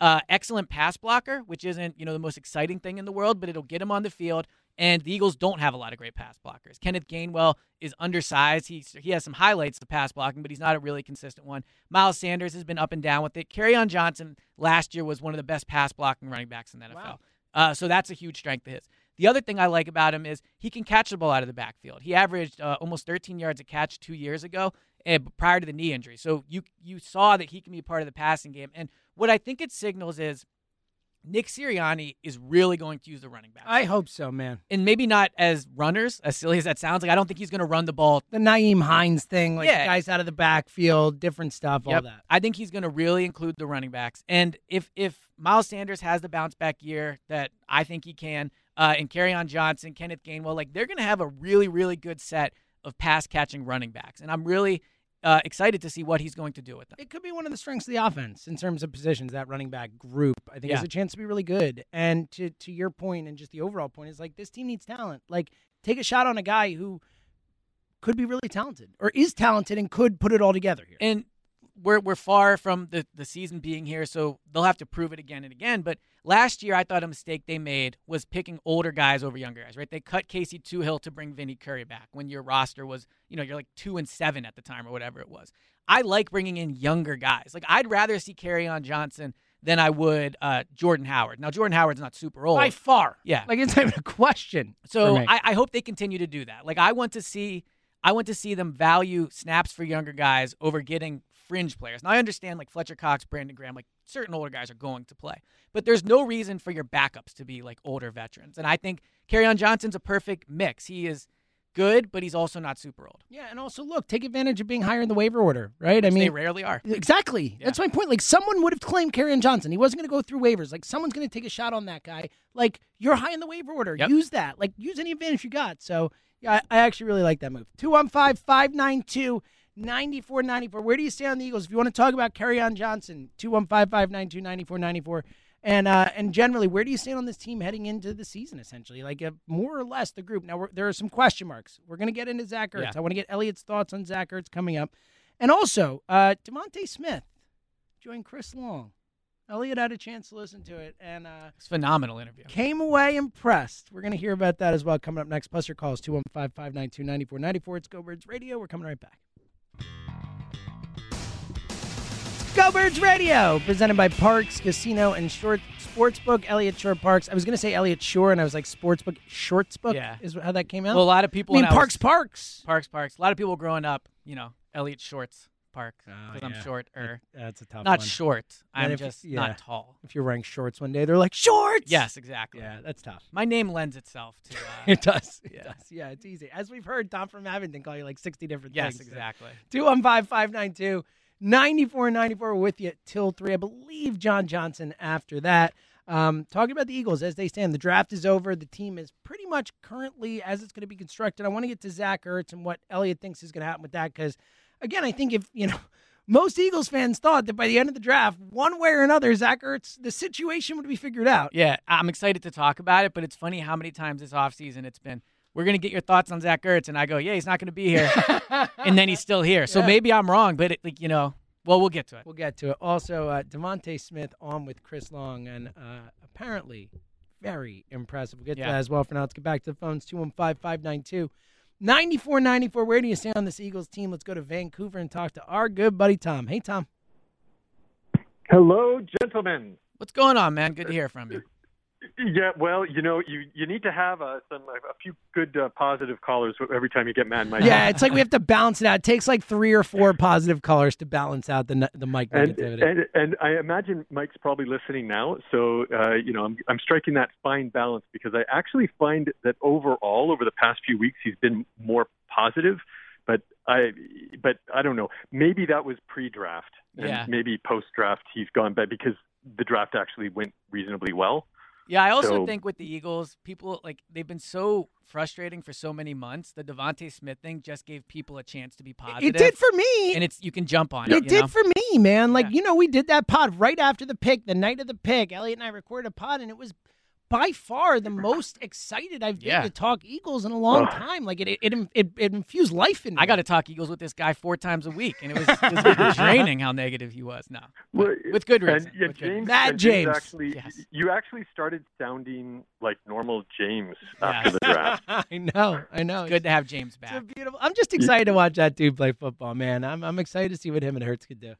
Uh, excellent pass blocker, which isn't you know the most exciting thing in the world, but it'll get him on the field. And the Eagles don't have a lot of great pass blockers. Kenneth Gainwell is undersized. He he has some highlights to pass blocking, but he's not a really consistent one. Miles Sanders has been up and down with it. on Johnson last year was one of the best pass blocking running backs in the NFL. Wow. Uh, so that's a huge strength of his. The other thing I like about him is he can catch the ball out of the backfield. He averaged uh, almost 13 yards a catch two years ago, eh, prior to the knee injury. So you you saw that he can be part of the passing game. And what I think it signals is Nick Sirianni is really going to use the running back. I hope so, man. and maybe not as runners, as silly as that sounds. Like I don't think he's going to run the ball. The Nyheim Hines thing, like Yeah. guys out of the backfield, different stuff, all that. I think he's going to really include the running backs. And if if Miles Sanders has the bounce back year that I think he can, uh, and on Johnson, Kenneth Gainwell, like they're going to have a really really good set of pass catching running backs. And I'm really uh, excited to see what he's going to do with them. It could be one of the strengths of the offense in terms of positions. That running back group, I think, Yeah. has a chance to be really good. And to to your point, and just the overall point is like this team needs talent. Like take a shot on a guy who could be really talented or is talented and could put it all together here. and we're we're far from the the season being here, so they'll have to prove it again and again. But last year, I thought a mistake they made was picking older guys over younger guys. Right? They cut Casey Toohill to bring Vinny Curry back when your roster was, you know, you're like two and seven at the time or whatever it was. I like bringing in younger guys. Like I'd rather see Kerryon Johnson than I would uh, Jordan Howard. Now Jordan Howard's not super old. By far, Yeah. like it's not even a question. So. I, I hope they continue to do that. Like I want to see I want to see them value snaps for younger guys over getting fringe players. Now I understand like Fletcher Cox, Brandon Graham, like certain older guys are going to play. But there's no reason for your backups to be like older veterans. And I think on Johnson's a perfect mix. He is good, but he's also not super old. yeah, and also look, take advantage of being higher in the waiver order, right? I mean, they rarely are. Exactly. Yeah. That's my point. Like someone would have claimed Kerryon Johnson. He wasn't going to go through waivers. Like someone's going to take a shot on that guy. Like you're high in the waiver order. Yep. Use that. Like use any advantage you got. So yeah, I, I actually really like that move. 215-592 9494. Where do you stand on the Eagles? If you want to talk about Kerryon Johnson, 215-592-9494. And uh, and generally, where do you stand on this team heading into the season? Essentially, like uh, more or less the group. Now we're, there are some question marks. We're going to get into Zach Ertz. Yeah. I want to get Elliot's thoughts on Zach Ertz coming up. And also, uh, DeVonta Smith joined Chris Long. Elliot had a chance to listen to it and uh, It's a phenomenal interview. came away impressed. We're going to hear about that as well coming up next. Plus, your calls 215 592 9494. It's Go Birds Radio. We're coming right back. Go Birds Radio, presented by Parx Casino and Short Sportsbook. Elliot Shorr-Parks. I was going to say Elliot Shore, and I was like Sportsbook Shortsbook. Yeah. is how that came out. Well, a lot of people I mean when I was- Parks Parks. Parks, Parks. A lot of people growing up, you know, Elliot Shorts Park because I'm short or That's a tough not one. short. I'm if- just yeah. not tall. If you're wearing shorts one day, they're like shorts. Yes, exactly. Yeah, that's tough. My name lends itself to. Uh, It does. It Yeah. does. Yeah, it's easy. As we've heard, Tom from Abington call you like 60 different things. yes, things. exactly. 215 592 9494 with you till 3. I believe John Johnson after that. Um, talking about the Eagles as they stand. The draft is over. The team is pretty much currently as it's going to be constructed. I want to get to Zach Ertz and what Elliott thinks is going to happen with that because, again, I think if, you know, most Eagles fans thought that by the end of the draft, one way or another, Zach Ertz, the situation would be figured out. Yeah, I'm excited to talk about it, but it's funny how many times this offseason it's been. We're gonna get your thoughts on Zach Ertz, and I go, yeah, he's not gonna be here, and then he's still here. So Yeah. maybe I'm wrong, but it, like you know, well, we'll get to it. We'll get to it. Also, uh, DeVonta Smith on with Chris Long, and uh, apparently very impressive. We'll get to that as well. For now, let's get back to the phones 215 592 9494. Where do you stand on this Eagles team? Let's go to Vancouver and talk to our good buddy Tom. Hey, Tom. Hello, gentlemen. What's going on, man? Good to hear from you. Yeah, well, you know, you you need to have uh, some a few good uh, positive callers every time you get mad Mike. Yeah, it's like we have to balance it out. It takes like three or four positive callers to balance out the the Mike and, negativity. and and I imagine Mike's probably listening now. So uh, you know, I'm I'm striking that fine balance because I actually find that overall, over the past few weeks, he's been more positive. But I, but I don't know. Maybe that was pre-draft, and Yeah. maybe post-draft he's gone bad because the draft actually went reasonably well. Yeah, I also So- think with the Eagles, people like they've been so frustrating for so many months. The DeVonta Smith thing just gave people a chance to be positive. it did for me. and it's you can jump on It it. you did know? for me, man. Like, Yeah. you know, we did that pod right after the pick, the night of the pick. Elliot and I recorded a pod, and it was by far the most excited I've been Yeah. to talk Eagles in a long Ugh. time. Like, it, it, it, it infused life in me. I got to talk Eagles with this guy four times a week, and it was, it was draining how negative he was. Now, Well, with good And, reason. yeah, with James, reason. Mad and James. Actually, Yes. you actually started sounding like normal James Yeah. after the draft. I know. I know. Good to have James back. a beautiful. I'm just excited to watch that dude play football, man. I'm, I'm excited to see what him and Hurts could do.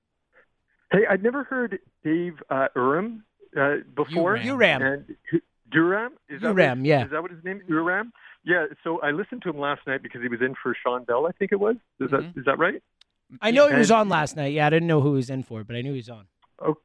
Hey, I'd never heard Dave uh, Uram uh, before. You Uram. And who- Duram? Is that what, yeah. Is that what his name? is? Uram. Yeah. So I listened to him last night because he was in for Sean Bell. I think it was. Is Mhm. that is that right? I know he was on last night. Yeah, I didn't know who he was in for, but I knew he was on. Oh,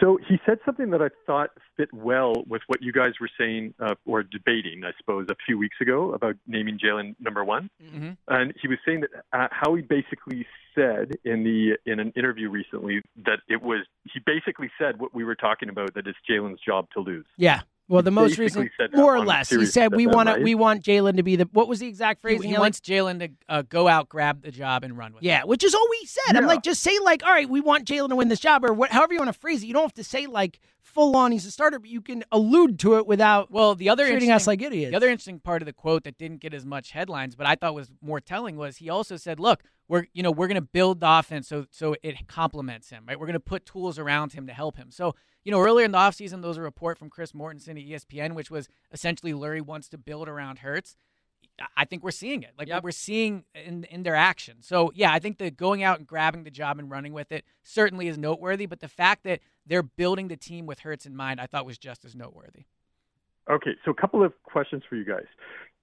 so he said something that I thought fit well with what you guys were saying uh, or debating, I suppose, a few weeks ago about naming Jalen number one. Mhm. And he was saying that uh, how he basically said in the in an interview recently that it was he basically said what we were talking about that it's Jalen's job to lose. Yeah. Well, the most basically recent, more or less, he said we want right? we want Jalen to be the. What was the exact He, phrasing? he wants Jalen to uh, go out, grab the job, and run with it. Yeah, which is all we said. I'm like, just say like, all right, we want Jalen to win this job, or what, however you want to phrase it. You don't have to say like full on he's a starter, but you can allude to it without Well, the other treating us like idiots. The other interesting part of the quote that didn't get as much headlines, but I thought was more telling, was he also said, "Look, we're you know we're going to build the offense so so it complements him, right? We're going to put tools around him to help him." So you know, earlier in the offseason, there was a report from Chris Mortensen at ESPN, which was essentially Lurie wants to build around Hurts. I- I think we're seeing it. Like Yep. we're seeing in in their action. So yeah, I think the going out and grabbing the job and running with it certainly is noteworthy. But the fact that they're building the team with Hurts in mind, I thought was just as noteworthy. Okay, so a couple of questions for you guys.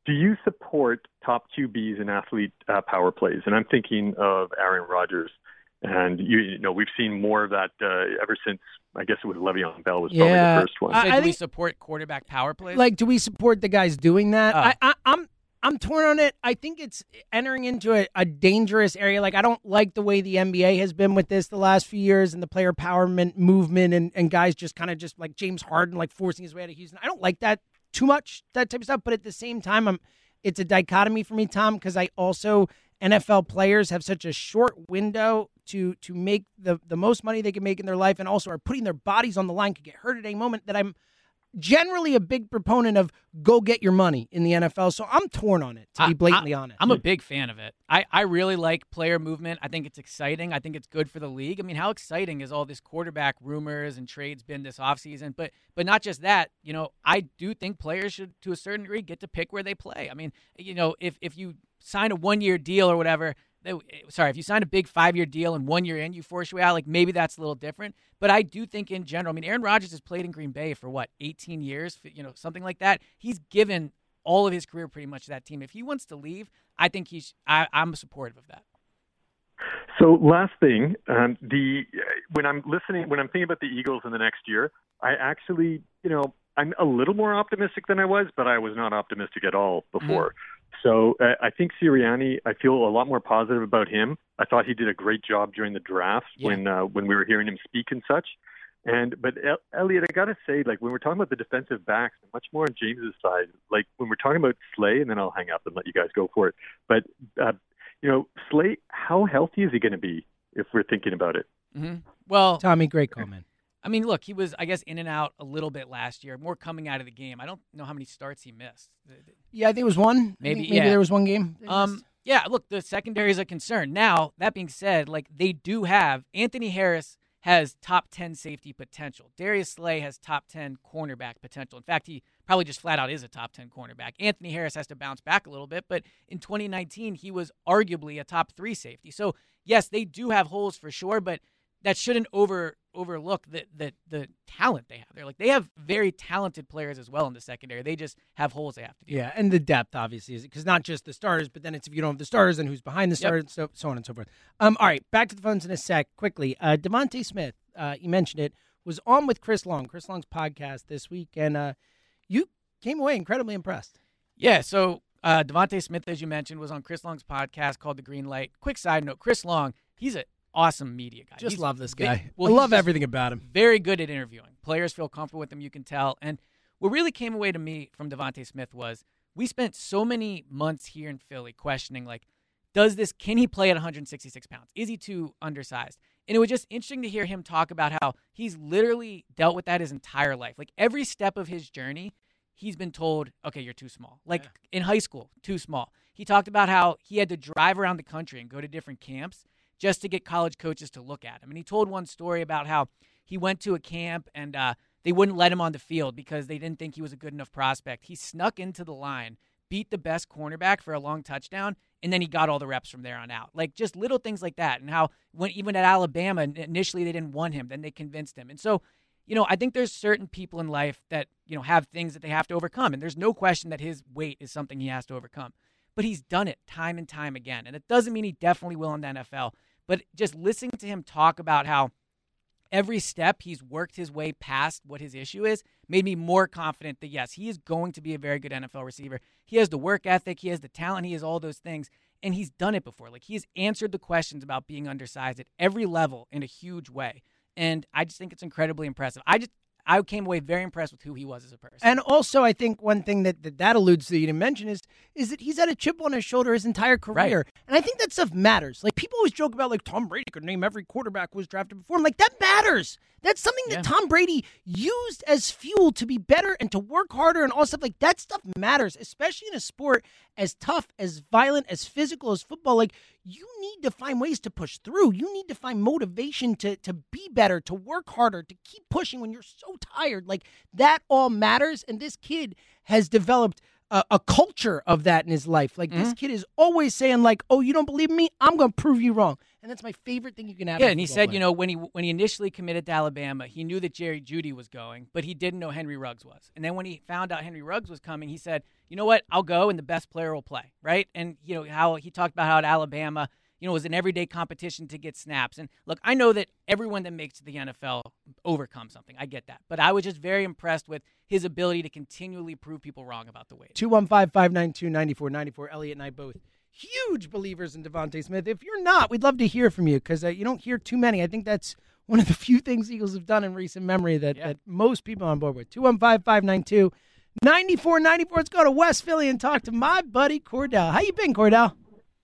Do you support top QBs in athlete uh, power plays? And I'm thinking of Aaron Rodgers. And you, you know, we've seen more of that uh, ever since I guess it was Le'Veon Bell was probably Yeah. the first one. I- So I do we support quarterback power plays? like, do we support the guys doing that? Oh. I, I, I'm I'm torn on it. I think it's entering into a, a dangerous area. Like, I don't like the way the NBA has been with this the last few years and the player empowerment movement and, and guys just kind of just like James Harden, like forcing his way out of Houston. I don't like that too much, that type of stuff. But at the same time, I'm it's a dichotomy for me, Tom, because I also NFL players have such a short window to to make the the most money they can make in their life, and also are putting their bodies on the line, could get hurt at any moment. That I'm generally a big proponent of go get your money in the NFL. So I'm torn on it, to be blatantly I, honest. I'm a big fan of it. I, I really like player movement. I think it's exciting. I think it's good for the league. I mean, how exciting is all this quarterback rumors and trades been this offseason? But but not just that, you know, I do think players should to a certain degree get to pick where they play. I mean, you know, if if you sign a one year deal or whatever, Eh, sorry, if you sign a big five year deal and one year in you force you out, like maybe that's a little different. But I do think in general, I mean, Aaron Rodgers has played in Green Bay for what, 18 years, you know, something like that. He's given all of his career pretty much to that team. If he wants to leave, I think he's. I, I'm supportive of that. So last thing, um, the eh, when I'm listening, when I'm thinking about the Eagles in the next year, I actually, you know, I'm a little more optimistic than I was, but I was not optimistic at all before. Mm-hmm. So uh, I think Sirianni, I feel a lot more positive about him. I thought he did a great job during the draft Yeah. when uh, when we were hearing him speak and such. And but El- Elliot, I gotta say, like when we're talking about the defensive backs, much more on James's side. Like when we're talking about Slay, and then I'll hang up and let you guys go for it. But uh, you know, Slay, how healthy is he going to be if we're thinking about it? hmm Well, Tommy, great comment. I mean, look, he was, I guess, in and out a little bit last year, more coming out of the game. I don't know how many starts he missed. Yeah, I think it was one. Maybe, maybe yeah. there was one game. Um, yeah, look, the secondary is a concern. Now, that being said, like they do have Anthony Harris has top 10 safety potential. Darius Slay has top 10 cornerback potential. In fact, he probably just flat out is a top 10 cornerback. Anthony Harris has to bounce back a little bit, but in 2019, he was arguably a top 3 safety. So, yes, they do have holes for sure, but that shouldn't over overlook the, the the talent they have. They're like they have very talented players as well in the secondary. They just have holes they have to deal. Yeah, and the depth obviously is because not just the starters, but then it's if you don't have the starters, and who's behind the Yep. starters, so so on and so forth. Um, all right, back to the phones in a sec. Quickly, uh, DeVonta Smith, uh, you mentioned it, was on with Chris Long, Chris Long's podcast this week, and uh, you came away incredibly impressed. Yeah, so uh, DeVonta Smith, as you mentioned, was on Chris Long's podcast called The Green Light. Quick side note: Chris Long, he's an awesome media guy. Just He's love this guy. well, I love everything about him. Very good at interviewing. Players feel comfortable with him. You can tell. And what really came away to me from DeVonta Smith was we spent so many months here in Philly questioning like, does this can he play at 166 pounds? Is he too undersized? And it was just interesting to hear him talk about how he's literally dealt with that his entire life. Like every step of his journey, he's been told, okay, you're too small. Like in high school, too small. He talked about how he had to drive around the country and go to different camps just to get college coaches to look at him. And he told one story about how he went to a camp and uh, they wouldn't let him on the field because they didn't think he was a good enough prospect. He snuck into the line, beat the best cornerback for a long touchdown, and then he got all the reps from there on out. Like just little things like that. And how when even at Alabama initially they didn't want him, then they convinced him. And so you know, I think there's certain people in life that, you know, have things that they have to overcome. And there's no question that his weight is something he has to overcome. But he's done it time and time again. And it doesn't mean he definitely will in the NFL. But just listening to him talk about how every step he's worked his way past what his issue is made me more confident that, yes, he is going to be a very good NFL receiver. He has the work ethic, he has the talent, he has all those things. And he's done it before. Like he's answered the questions about being undersized at every level in a huge way and I just think it's incredibly impressive. I just I came away very impressed with who he was as a person. And also, I think one thing that that, that alludes to that you didn't mention is is that he's had a chip on his shoulder his entire career, and I think that stuff matters. Like people always joke about like Tom Brady could name every quarterback who was drafted before him. Like that matters. That's something that Tom Brady used as fuel to be better and to work harder and all stuff like that. Stuff matters, especially in a sport as tough, as violent, as physical as football. Like you need to find ways to push through. You need to find motivation to to be better, to work harder, to keep pushing when you're so tired. Like that all matters. And this kid has developed a, a culture of that in his life. Like this mm-hmm. kid is always saying, like, "Oh, you don't believe me? I'm going to prove you wrong." And that's my favorite thing you can have. yeah, and he said, player. you know, when he when he initially committed to Alabama, he knew that Jerry Jeudy was going, but he didn't know Henry Ruggs was. And then when he found out Henry Ruggs was coming, he said, you know what, I'll go, and the best player will play, right? And you know how he talked about how at Alabama, you know, it was an everyday competition to get snaps. And look, I know that everyone that makes the NFL overcomes something. I get that, but I was just very impressed with his ability to continually prove people wrong about the weight. 215 592 9494. Elliot and I both huge believers in DeVonta Smith. If you're not, we'd love to hear from you because uh, you don't hear too many. I think that's one of the few things Eagles have done in recent memory that, that most people are on board with. 215 592 9494. Let's go to West Philly and talk to my buddy Cordell. How you been, Cordell?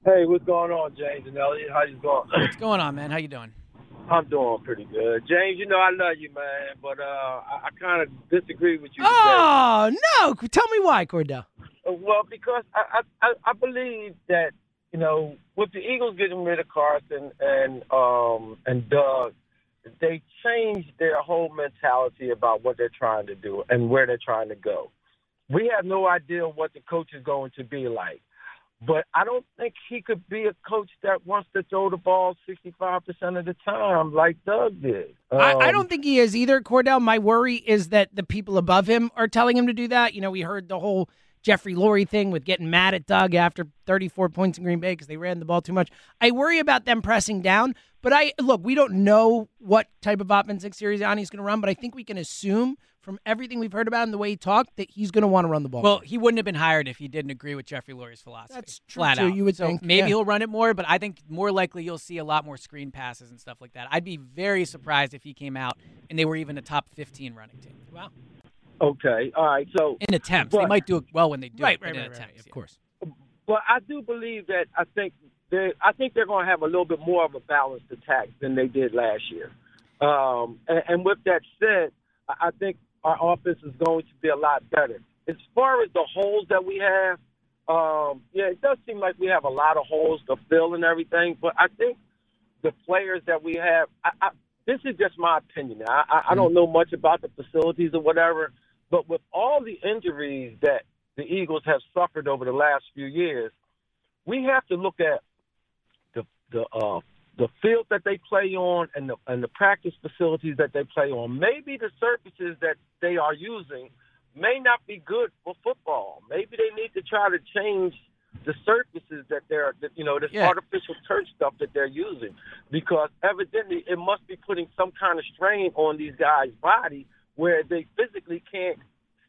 Hey, what's going on, James and Elliot? How you going? What's going on, man? How you doing? I'm doing pretty good. James, you know I love you, man, but uh, I, I kind of disagree with you. Oh, no. Tell me why, Cordell. Well, because I, I I believe that you know with the Eagles getting rid of Carson and um and Doug, they changed their whole mentality about what they're trying to do and where they're trying to go. We have no idea what the coach is going to be like. But I don't think he could be a coach that wants to throw the ball 65% of the time like Doug did. I, I Um, don't think he is either, Cordell. My worry is that the people above him are telling him to do that. You know, we heard the whole Jeffrey Lurie thing with getting mad at Doug after 34 points in Green Bay because they ran the ball too much. I worry about them pressing down. But I look, we don't know what type of offense Nick Sirianni is going to run, but I think we can assume from everything we've heard about him, the way he talked, that he's going to want to run the ball. Well, he wouldn't have been hired if he didn't agree with Jeffrey Lurie's philosophy. That's true, flat too, out. you would so think, maybe yeah. he'll run it more, but I think more likely you'll see a lot more screen passes and stuff like that. I'd be very surprised if he came out and they were even a top 15 running team. Wow. Okay, all right. So In attempts, they might do it well when they do Right, it, but right, in right, right, attempts, of yeah. course. But I do believe that I think they I think they're going to have a little bit more of a balanced attack than they did last year. Um, and, and with that said, I I think our offense is going to be a lot better. As far as the holes that we have, um, yeah, it does seem like we have a lot of holes to fill and everything. But I think the players that we have, I, I, this is just my opinion. I, I, I don't know much about the facilities or whatever, but with all the injuries that the Eagles have suffered over the last few years, we have to look at the the uh, the field that they play on and the and the practice facilities that they play on. Maybe the surfaces that they are using may not be good for football. Maybe they need to try to change the surfaces that they're, that, you know, this Yeah. artificial turf stuff that they're using, because evidently it must be putting some kind of strain on these guys' body where they physically can't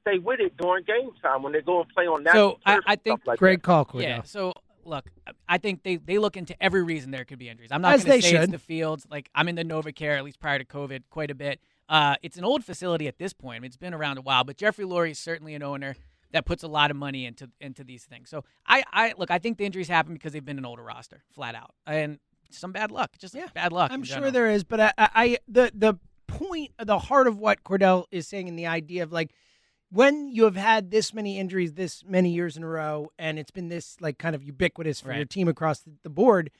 stay with it during game time when they go and play on that. So I, turf I and think stuff like Great that. call, Cordell. Yeah. So look, I think they they look into every reason there could be injuries. I'm not going to they say it's should. the fields. Like I'm in the NovaCare at least prior to COVID quite a bit. Uh, it's an old facility at this point. I mean, it's been around a while, but Jeffrey Lurie is certainly an owner that puts a lot of money into into these things. So I, I look, I think the injuries happen because they've been an older roster, flat out, and some bad luck, just yeah, bad luck. I'm sure general. there is, but I, I, I the the point, the heart of what Cordell is saying, and the idea of like when you have had this many injuries this many years in a row, and it's been this like kind of ubiquitous for your team across the, board.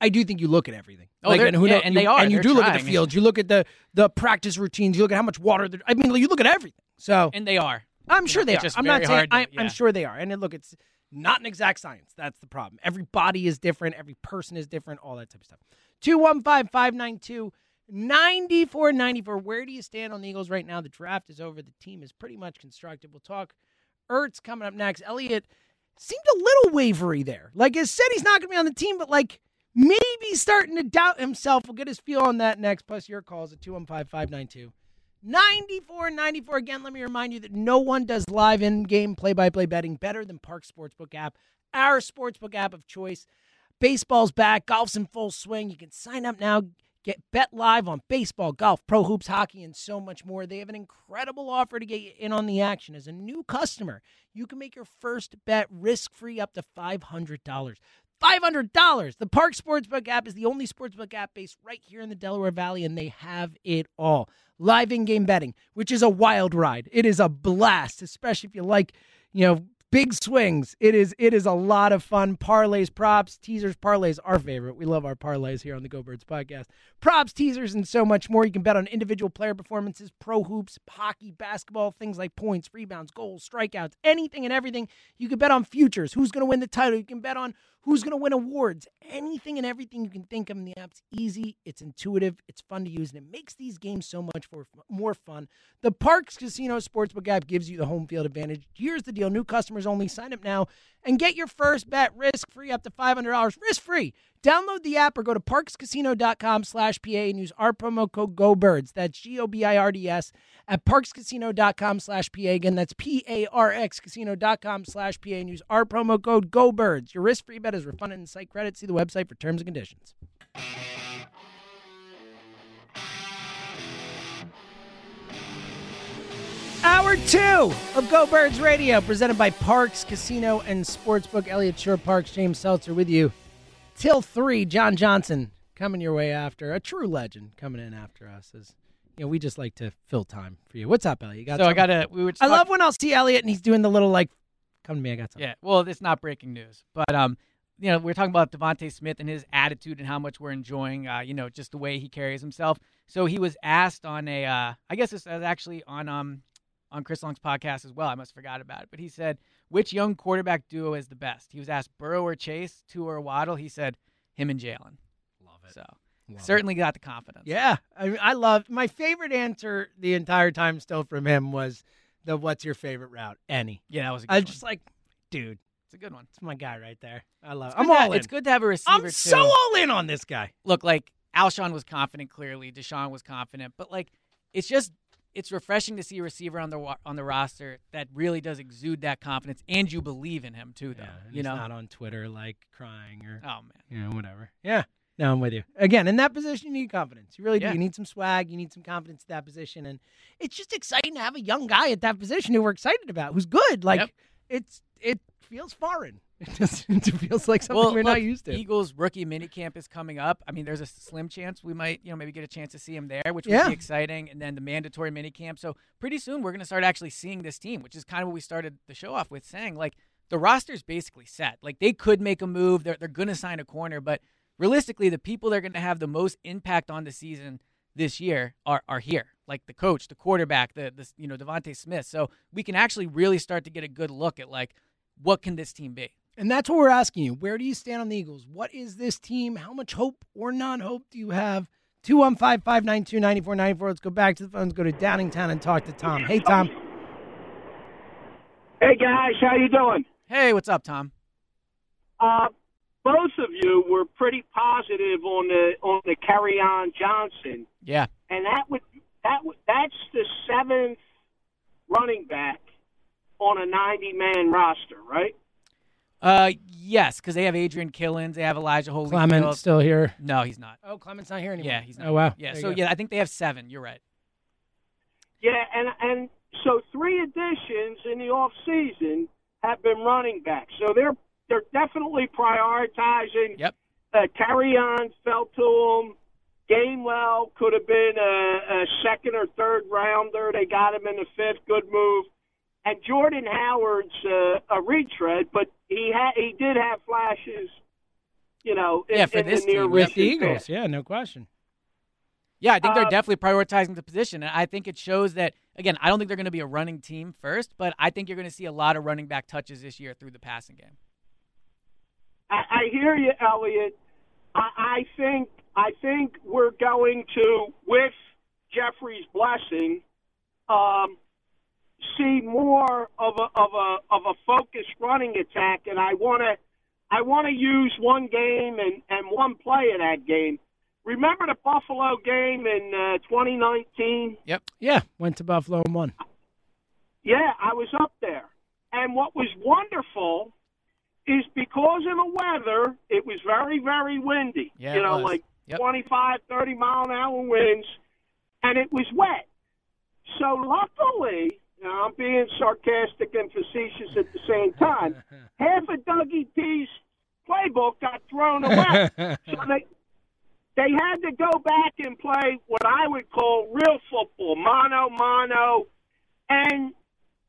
I do think you look at everything. Oh, like, and who yeah, know- and you- they are. and you do look at the fields. You look at the the practice routines. You look at how much water. they're- I mean, you look at everything. So and they are. I'm sure they it's are. just I'm not saying. to- I, yeah. I'm sure they are. And then look, it's not an exact science. That's the problem. Every body is different. Every person is different. All that type of stuff. 215 592 9494. Where do you stand on the Eagles right now? The draft is over. The team is pretty much constructed. We'll talk Ertz coming up next. Elliott seemed a little wavery there. Like, he said he's not going to be on the team, but like maybe starting to doubt himself. We'll get his feel on that next. Plus, your calls at 215 592 9494. Again, let me remind you that no one does live in game play by play betting better than Parx Sportsbook app, our sportsbook app of choice. Baseball's back, golf's in full swing. You can sign up now, get bet live on baseball, golf, pro hoops, hockey, and so much more. They have an incredible offer to get you in on the action. As a new customer, you can make your first bet risk free up to $500. $500. The Parx Sportsbook app is the only sportsbook app based right here in the Delaware Valley, and they have it all. Live in game betting, which is a wild ride. It is a blast, especially if you like, you know, big swings. It is it is a lot of fun. Parlays, props, teasers, parlays, our favorite. We love our parlays here on the Go Birds podcast. Props, teasers, and so much more. You can bet on individual player performances, pro hoops, hockey, basketball, things like points, rebounds, goals, strikeouts, anything and everything. You can bet on futures, who's going to win the title. You can bet on who's going to win awards, anything and everything you can think of. And the app's easy, it's intuitive, it's fun to use, and it makes these games so much more fun. The Parx Casino Sportsbook app gives you the home field advantage. Here's the deal new customers only. Sign up now and get your first bet risk free up to $500 risk free. Download the app or go to parxcasino.com slash PA and use our promo code GOBIRDS. That's G O B I R D S at parxcasino.com slash PA. Again, that's P A R X casino.com slash PA and use our promo code GOBIRDS. Your risk free bet is refunded in site credit. See the website for terms and conditions. Hour two of Go Birds Radio, presented by Parx Casino and Sportsbook. Elliott Shorr-Parks, James Seltzer with you till three. John Johnson coming your way after a true legend coming in after us. As you know, we just like to fill time for you. What's up, Elliott? You got So I gotta- we were just I talk- love when I'll see Elliot and he's doing the little like, "Come to me, I got something." Yeah, well, it's not breaking news, but um, you know, we're talking about DeVonta Smith and his attitude and how much we're enjoying, uh, you know, just the way he carries himself. So he was asked on a, uh, I guess this was actually on um, on Chris Long's podcast as well. I must have forgot about it, but he said which young quarterback duo is the best. He was asked Burrow or Chase, Tua or Waddle. He said him and Jalen. Love it. So Love certainly got the confidence. Yeah, I mean, I love my favorite answer the entire time still from him was the "What's your favorite route?" Any. Yeah, that was a good I one. just like, dude, it's a good one. it's my guy right there. I love. It's I'm good to- all in. It's good to have a receiver. I'm too. so all in on this guy. look, like Alshon was confident, clearly. DeSean was confident, but like it's just it's refreshing to see a receiver on the on the roster that really does exude that confidence, and you believe in him too. Though and you he's know, not on Twitter like crying or oh man, you know whatever. Yeah. No, I'm with you. Again, in that position, you need confidence. You really do. You need some swag. You need some confidence at that position, and it's just exciting to have a young guy at that position who we're excited about, who's good. Like Yep. it's it feels foreign. It just it feels like something well, we're look, not used to. Eagles rookie minicamp is coming up. I mean, there's a slim chance we might, you know, maybe get a chance to see him there, which would Yeah. be exciting. And then the mandatory minicamp. So pretty soon we're going to start actually seeing this team, which is kind of what we started the show off with saying, like the roster's basically set. Like they could make a move. They're they're going to sign a corner, but realistically, the people that are going to have the most impact on the season this year are are here. Like the coach, the quarterback, the the you know DeVonta Smith. So we can actually really start to get a good look at like what can this team be. And that's what we're asking you. Where do you stand on the Eagles? What is this team? How much hope or non hope do you have? 215 592 9494. Let's go back to the phones, go to Downingtown and talk to Tom. Hey, Tom. Hey guys, how you doing? Hey, what's up, Tom? Uh, both of you were pretty positive on the on the Kerryon Johnson, Yeah. and that would that would that's the seventh running back on a ninety man roster, right? Uh, yes, because they have Adrian Killins, they have Elijah Holyfield. Clement still here. No, he's not. Oh, Clement's not here anymore. Yeah, he's not. Oh, wow. Yeah, There so you go. yeah, I think they have seven. You're right. Yeah, and and so three additions in the off season have been running backs, so they're they're definitely prioritizing. Yep. Uh, Kerryon fell to them. Gainwell could have been a, a second or third rounder. They got him in the fifth. Good move. And Jordan Howard's uh, a retread, but he had he did have flashes, you know, in, Yeah, for in this the near team, With the Eagles. past. Yeah, no question. Yeah, I think they're Uh, definitely prioritizing the position, and I think it shows that. Again, I don't think they're going to be a running team first, but I think you're going to see a lot of running back touches this year through the passing game. I, I hear you, Elliot. I, I think I think we're going to, with Jeffrey's blessing, um, see more of a of a of a focused running attack, and I want to I want to use one game and and one play of that game. Remember the Buffalo game in uh, 2019? Yep. Yeah, went to Buffalo and won. Yeah, I was up there. And what was wonderful is because of the weather, it was very, very windy. Yeah, you know, like Yep. 25, 30 mile an hour winds, and it was wet. So luckily, you know, I'm being sarcastic and facetious at the same time, half of Dougie T's playbook got thrown away. so they, they had to go back and play what I would call real football, mano mano. And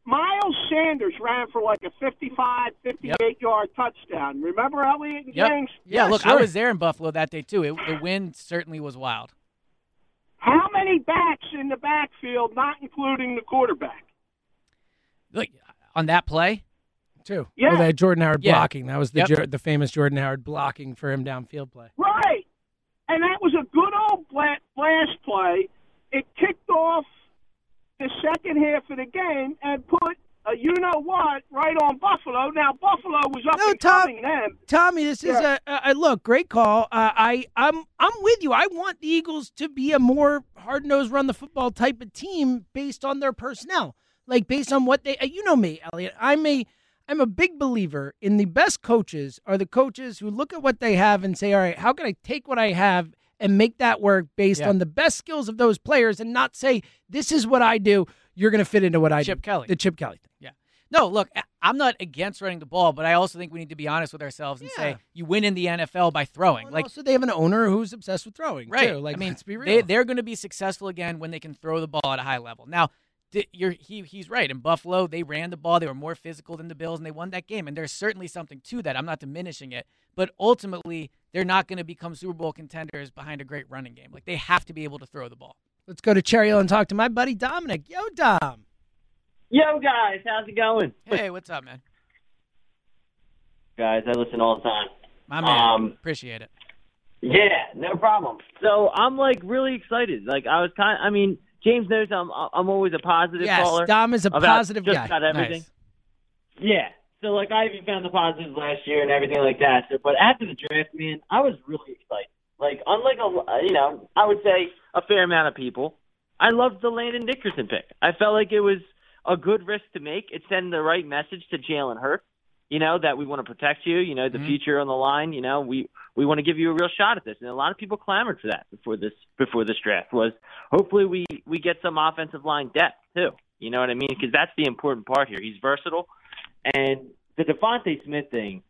Miles Sanders ran for like a 55, 58 yard touchdown. Remember Elliot and Yep. James? Yeah, look, I was there in Buffalo that day too. It, the wind certainly was wild. How many backs in the backfield, not including the quarterback? Look, on that play, Two. Yeah. Oh, that Jordan Howard Yeah. blocking. That was the Yep. Jor- the famous Jordan Howard blocking for him downfield play. Right. And that was a good old blast play. It kicked off the second half of the game and put a you know what right on Buffalo. Now Buffalo was up No, and Tom- coming then. Tommy, this is Yeah. a, a, a look great call. Uh, I I'm I'm with you. I want the Eagles to be a more hard nosed run the football type of team based on their personnel, like based on what they. uh, You know me, Elliot. I'm a I'm a big believer in the best coaches are the coaches who look at what they have and say, all right, how can I take what I have and make that work based Yeah. on the best skills of those players and not say this is what I do. You're going to fit into what I do. Chip do. Kelly. the Chip Kelly thing. Yeah. No, look, I'm not against running the ball, but I also think we need to be honest with ourselves and Yeah. say you win in the NFL by throwing. And like so they have an owner who's obsessed with throwing. right. Too. Like, I mean, let's be real. they they're going to be successful again when they can throw the ball at a high level. Now, you're, he he's right. In Buffalo, they ran the ball. They were more physical than the Bills, and they won that game. And there's certainly something to that. I'm not diminishing it, but ultimately, they're not going to become Super Bowl contenders behind a great running game. Like they have to be able to throw the ball. Let's go to Cherry Hill and talk to my buddy Dominic. Yo, Dom. Yo, guys, how's it going? Hey, what's up, man? Guys, I listen all the time. My man, Um, appreciate it. Yeah, no problem. So I'm like really excited. Like I was kind. I mean, James knows I'm. I'm always a positive Yes, caller. Dom is a positive just guy. About everything. Nice. Yeah. So like I even found the positives last year and everything like that. So, but after the draft, man, I was really excited. Like unlike a you know I would say a fair amount of people, I loved the Landon Dickerson pick. I felt like it was a good risk to make. It sent the right message to Jalen Hurts. You know that we want to protect you. You know the Mhm. future on the line. You know we we want to give you a real shot at this, and a lot of people clamored for that before this before this draft. Was hopefully we we get some offensive line depth too. You know what I mean? Because that's the important part here. He's versatile, and the Devontae Smith thing.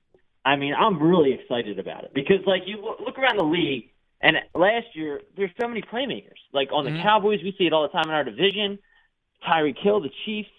I mean, I'm really excited about it because like you look, look around the league, and last year there's so many playmakers. Like on the Mhm. Cowboys, we see it all the time in our division. Tyreek Hill, the Chiefs,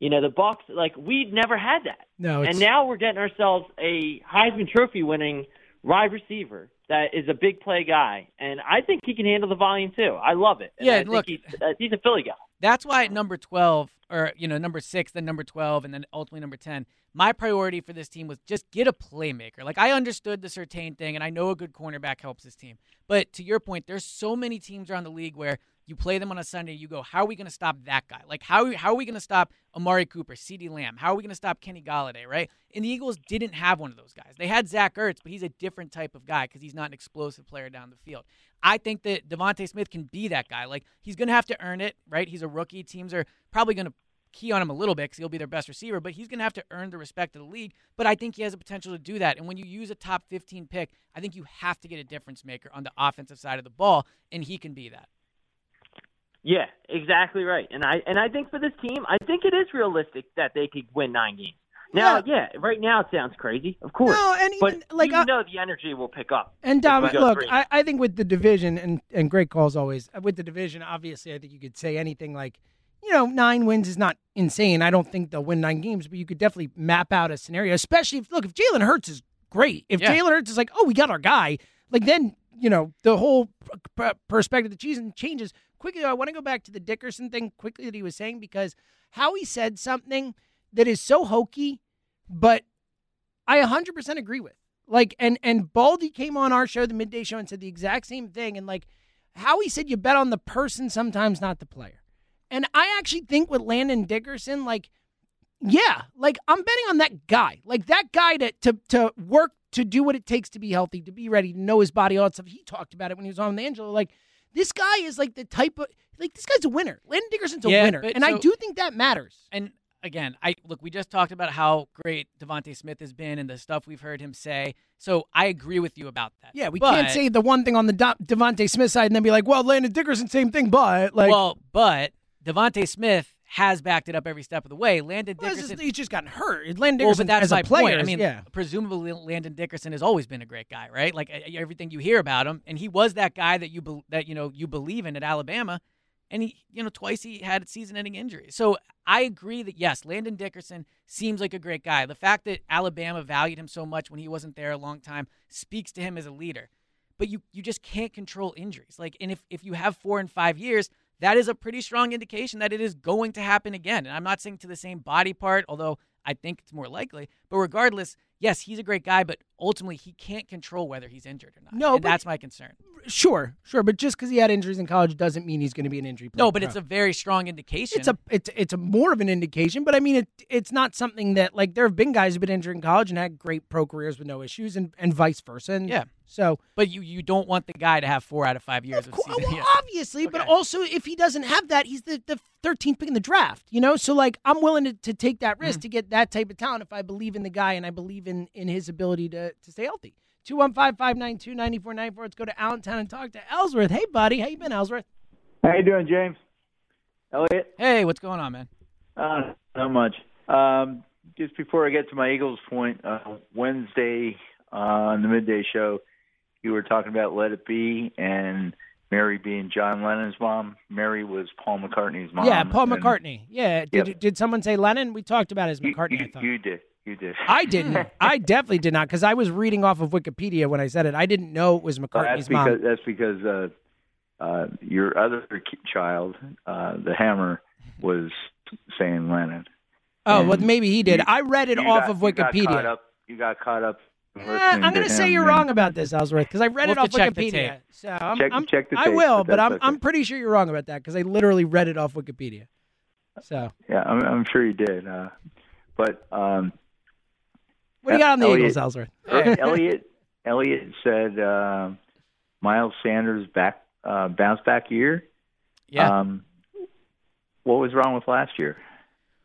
you know, the Bucks. Like we'd never had that. No, And now we're getting ourselves a Heisman Trophy winning wide receiver that is a big play guy, and I think he can handle the volume too. I love it. And Yeah, I think look- he's, uh, he's a Philly guy. That's why at number 12, or, you know, number six, then number 12, and then ultimately number 10, my priority for this team was just get a playmaker. Like, I understood the certain thing, and I know a good cornerback helps this team. But to your point, there's so many teams around the league where you play them on a Sunday, you go, how are we going to stop that guy? Like, how, how are we going to stop Amari Cooper, CeeDee Lamb? How are we going to stop Kenny Golladay, right? And the Eagles didn't have one of those guys. They had Zach Ertz, but he's a different type of guy because he's not an explosive player down the field. I think that DeVonta Smith can be that guy. Like, he's going to have to earn it, right? He's a rookie. Teams are probably going to key on him a little bit because he'll be their best receiver, but he's going to have to earn the respect of the league. But I think he has the potential to do that. And when you use a top 15 pick, I think you have to get a difference maker on the offensive side of the ball, and he can be that. Yeah, exactly right. And I and I think for this team, I think it is realistic that they could win nine games. Now, yeah, right now it sounds crazy, of course. No, and but even, like, you I- know the energy will pick up. And Dom, look. I, I think with the division and and great calls always uh, with the division. Obviously, I think you could say anything like, you know, nine wins is not insane. I don't think they'll win nine games, but you could definitely map out a scenario. Especially if look, if Jalen Hurts is great, if Yeah. Jalen Hurts is like, oh, we got our guy, like then you know the whole perspective of the season changes quickly. I want to go back to the Dickerson thing quickly that he was saying because how he said something that is so hokey, but I 100% agree with. Like, and and Baldy came on our show, the midday show, and said the exact same thing. And like, how he said you bet on the person sometimes, not the player. And I actually think with Landon Dickerson, like, yeah, like I'm betting on that guy, like that guy to to to work to do what it takes to be healthy, to be ready, to know his body, all that stuff. He talked about it when he was on with Angelo. Like, this guy is like the type of like this guy's a winner. Landon Dickerson's a Yeah, winner, and I do think that matters. And again, I look, we just talked about how great DeVonta Smith has been and the stuff we've heard him say. So I agree with you about that. Yeah, we But- can't say the one thing on the DeVonta Smith side and then be like, well, Landon Dickerson, same thing, but like, well, but DeVonta Smith has backed it up every step of the way. Landon well, Dickerson. just- he's just gotten hurt. Landon well, Dickerson but that's as my a player, point. I mean, yeah. presumably Landon Dickerson has always been a great guy, right? Like everything you hear about him, and he was that guy that you bel that you know you believe in at Alabama, and he you know twice he had season-ending injuries. So I agree that yes, Landon Dickerson seems like a great guy. The fact that Alabama valued him so much when he wasn't there a long time speaks to him as a leader. But you you just can't control injuries. Like, and if if you have four and five years. That is a pretty strong indication that it is going to happen again. And I'm not saying to the same body part, although I think it's more likely. But regardless, yes, he's a great guy, but ultimately he can't control whether he's injured or not. No, and that's my concern. Sure, sure, but just because he had injuries in college doesn't mean he's going to be an injury player. No, but it's a very strong indication. it's a it's it's a more of an indication, but I mean it it's not something that like there have been guys who've been injured in college and had great pro careers with no issues, and and vice versa. And Yeah. so but you you don't want the guy to have four out of five years of, season. well, obviously, but also if he doesn't have that, he's the the 13th pick in the draft. You know, so like I'm willing to, to take that Mm-hmm. risk to get that type of talent if I believe in the guy and I believe in in his ability to to stay healthy. 215-592-9494. Let's go to Allentown and talk to Ellsworth. Hey, buddy, how you been, Ellsworth? How you doing, James? Elliot? Hey, what's going on, man? Uh, not much. Um, just before I get to my Eagles point, uh, Wednesday uh, on the midday show, you were talking about Let It Be and Mary being John Lennon's mom. Mary was Paul McCartney's mom. yeah, Paul and McCartney. Yeah, did Yep. did someone say Lennon? We talked about his You, McCartney. you, I thought you did. You did. I didn't. I definitely did not because I was reading off of Wikipedia when I said it. I didn't know it was Well, McCartney's that's because mom. that's because uh, uh, your other child, uh, the Hammer, was saying Lennon. Oh, And well, maybe he did. you- I read it off got- of You got Wikipedia. caught up. You got caught up. Eh, I'm going to say you're and- wrong about this, Ellsworth, because I read We'll it off Wikipedia. So I'm, Check- I'm- check I will, but but I'm okay. I'm pretty sure you're wrong about that because I literally read it off Wikipedia. So Yeah, I'm, I'm sure you did. Uh, but um, what do you got on the Elliot- Eagles, Ellsworth? Elliot Elliot said uh, Miles Sanders back uh, bounce back year. Yeah. Um, what was wrong with last year?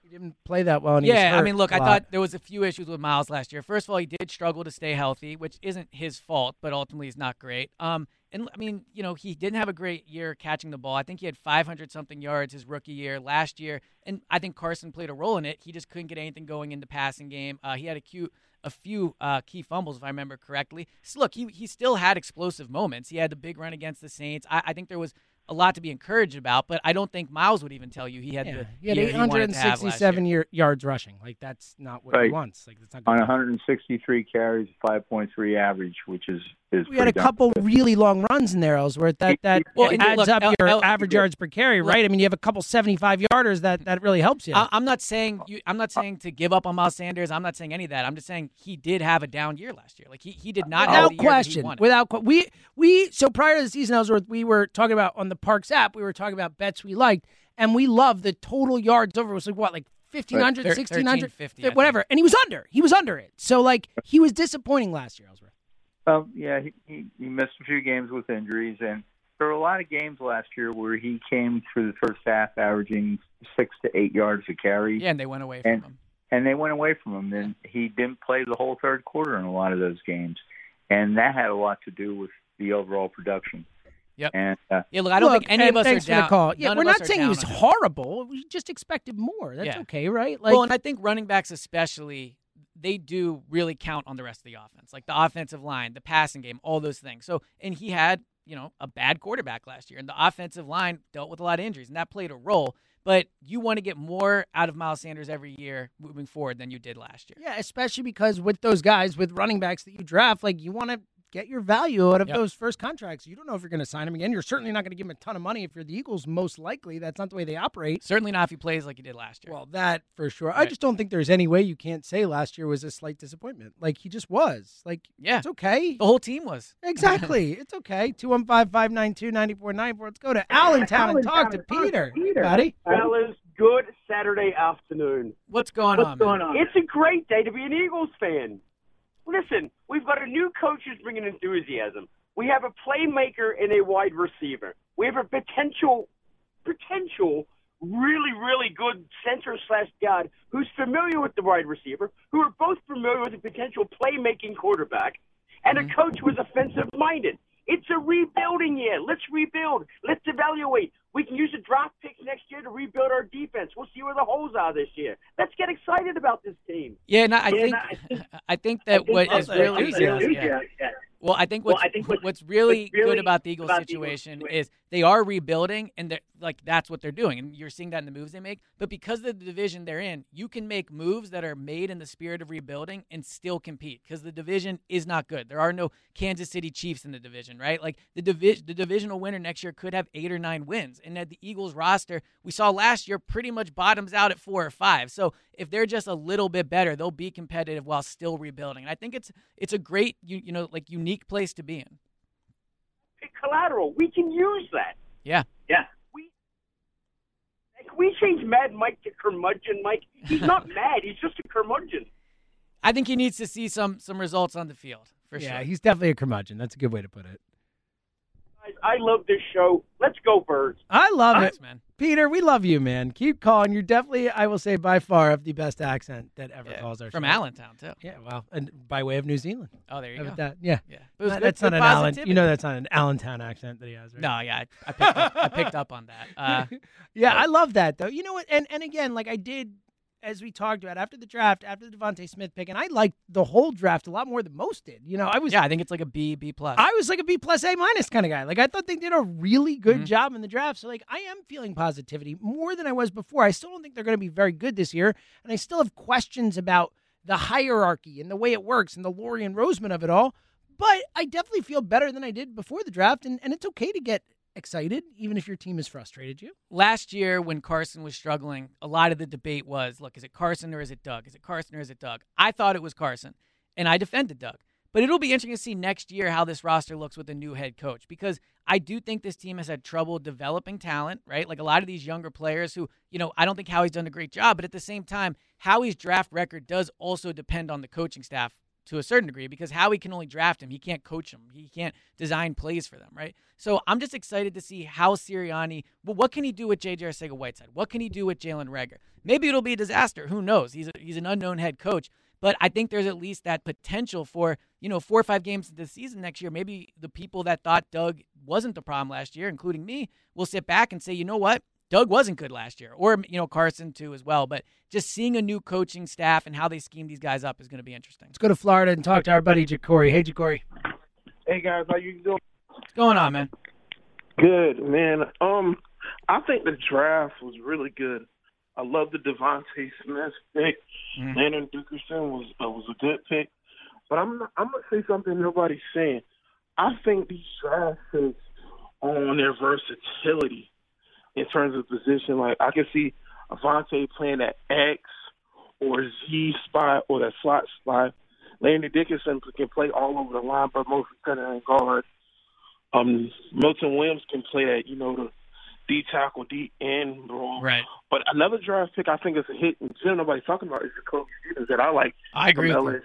He didn't play that well. And he Yeah, I mean, look, I thought there was a few issues with Miles last year. First of all, he did struggle to stay healthy, which isn't his fault, but ultimately is not great. Um, and I mean, you know, he didn't have a great year catching the ball. I think he had 500 something yards his rookie year last year, and I think Carson played a role in it. He just couldn't get anything going in the passing game. Uh, he had a cute. A few uh, key fumbles, if I remember correctly. So look, he he still had explosive moments. He had the big run against the Saints. I, I think there was a lot to be encouraged about, but I don't think Miles would even tell you he had Yeah, the he had year he to have last year. 867 year, yards rushing. Like that's not what he wants. Like that's not On good. 163 carries, 5.3 average, which is is We had a couple good. really long runs in there, Ellsworth. That that Well, and adds look, up El- your El- average yards per carry, right? I mean, you have a couple seventy-five yarders that that really helps you. I, I'm not saying you, I'm not saying to give up on Miles Sanders. I'm not saying any of that. I'm just saying he did have a down year last year. Like he, he did not have without the year that he question. Without we we so prior to the season, Ellsworth, we were talking about on the Parx app. We were talking about bets we liked, and we loved the total yards over. It was like what, like 1,500, Thir- 1,600, 1350, whatever. And he was under. He was under it. So like he was disappointing last year, Ellsworth. Well, yeah, he, he, he missed a few games with injuries, and there were a lot of games last year where he came through the first half averaging six to eight yards a carry. yeah, and they went away from and, him. and they went away from him. And he didn't play the whole third quarter in a lot of those games, and that had a lot to do with the overall production. Yep. And uh, Yeah, look, I don't Look, think any of us are for down. the call. Yeah, none we're not saying he was horrible. We just expected more. That's Yeah. okay, right? Like well, and I think running backs especially they do really count on the rest of the offense, like the offensive line, the passing game, all those things. So, and he had you know a bad quarterback last year, and the offensive line dealt with a lot of injuries, and that played a role. But you want to get more out of Miles Sanders every year moving forward than you did last year. Yeah, especially because with those guys, with running backs that you draft, like you want to get your value out of Yep. those first contracts. You don't know if you're going to sign him again. You're certainly not going to give him a ton of money if you're the Eagles. Most likely, that's not the way they operate. Certainly not if he plays like he did last year. Well, that for sure. I just don't think there's any way you can't say last year was a slight disappointment. Like he just was. Like yeah, it's okay. the whole team was. Exactly. it's okay. 215 592 9494. Let's go to Allentown and talk to Peter. Buddy. Fellas, good Saturday afternoon. What's going on? man? It's a great day to be an Eagles fan. Listen, we've got a new coach who's bringing enthusiasm. We have a playmaker and a wide receiver. We have a potential, potential, really, really good center slash guard who's familiar with the wide receiver, who are both familiar with a potential playmaking quarterback, and a mm-hmm. coach who is offensive minded. It's a rebuilding year. Let's rebuild. Let's evaluate. We can use the draft picks next year to rebuild our defense. We'll see where the holes are this year. Let's get excited about this team. Yeah, no, I Yeah, think no, I think that what is really yeah. yeah. Well, I think Well, I think what's- what's really really good about the Eagles about the Eagles situation is they are rebuilding, and like that's what they're doing, and you're seeing that in the moves they make. But because of the division they're in, you can make moves that are made in the spirit of rebuilding and still compete because the division is not good. There are no Kansas City Chiefs in the division, right? Like the division, the divisional winner next year could have eight or nine wins, and at the Eagles roster we saw last year pretty much bottoms out at four or five. So if they're just a little bit better, they'll be competitive while still rebuilding. And I think it's it's a great you, you know like unique place to be in. Collateral. We can use that. Yeah. Yeah. We can we change Mad Mike to curmudgeon Mike? He's not mad. He's just a curmudgeon. I think he needs to see some some results on the field for yeah, sure. he's definitely a curmudgeon. That's a good way to put it. Guys, I love this show. Let's go, birds. I love Thanks, it. man. Peter, we love you, man. Keep calling. You're definitely, I will say, by far of the best accent that ever Yeah, calls our show. from show. Allentown too. Yeah, well, and by way of New Zealand. Oh, there you How go. about that? Yeah. Yeah. But it was That- good- that's not good an Allen. You know, that's not an Allentown accent that he has, right? No, yeah, I, I picked up, I picked up on that. Uh, yeah, I love that though. You know what? And and again, like I did as we talked about after the draft, after the DeVonta Smith pick, and I liked the whole draft a lot more than most did. You know, I was yeah, I think it's like a B, B plus. I was like a B plus A minus kind of guy. Like I thought they did a really good Mhm. job in the draft. So like I am feeling positivity more than I was before. I still don't think they're going to be very good this year, and I still have questions about the hierarchy and the way it works and the Lurie and Roseman of it all. But I definitely feel better than I did before the draft, and, and it's okay to get excited, even if your team has frustrated you. last year when Carson was struggling, a lot of the debate was, look, is it Carson or is it Doug? Is it Carson or is it Doug? I thought it was Carson, and I defended Doug. But it'll be interesting to see next year how this roster looks with a new head coach because I do think this team has had trouble developing talent, right? Like a lot of these younger players who, you know, I don't think Howie's done a great job, but at the same time, Howie's draft record does also depend on the coaching staff to a certain degree because Howie can only draft him. He can't coach him. He can't design plays for them, right? So I'm just excited to see how Sirianni, well, what can he do with J.J. Arcega Whiteside? What can he do with Jalen Reagor? Maybe it'll be a disaster. Who knows? He's a, he's an unknown head coach. But I think there's at least that potential for, you know, four or five games into the season next year. Maybe the people that thought Doug wasn't the problem last year, including me, will sit back and say, you know what? Doug wasn't good last year, or you know Carson too as well. But just seeing a new coaching staff and how they scheme these guys up is going to be interesting. Let's go to Florida and talk to our buddy Jacory. Hey, Jacory. Hey guys, how you doing? What's going on, man? Good, man. Um, I think the draft was really good. I love the DeVonta Smith pick. Mhm. Landon Dickerson was uh, was a good pick. But I'm I'm gonna say something nobody's saying. I think these draft picks on their versatility in terms of position. Like I can see Avante playing at X or Z spot or that slot spot. Landry Dickinson can play all over the line, but mostly center and guard. Um, Milton Williams can play that, you know, the D tackle, D end role. Right. But another draft pick I think is a hit, and general nobody's talking about is Jacoby Stevens that I like. I agree from with LSU. you.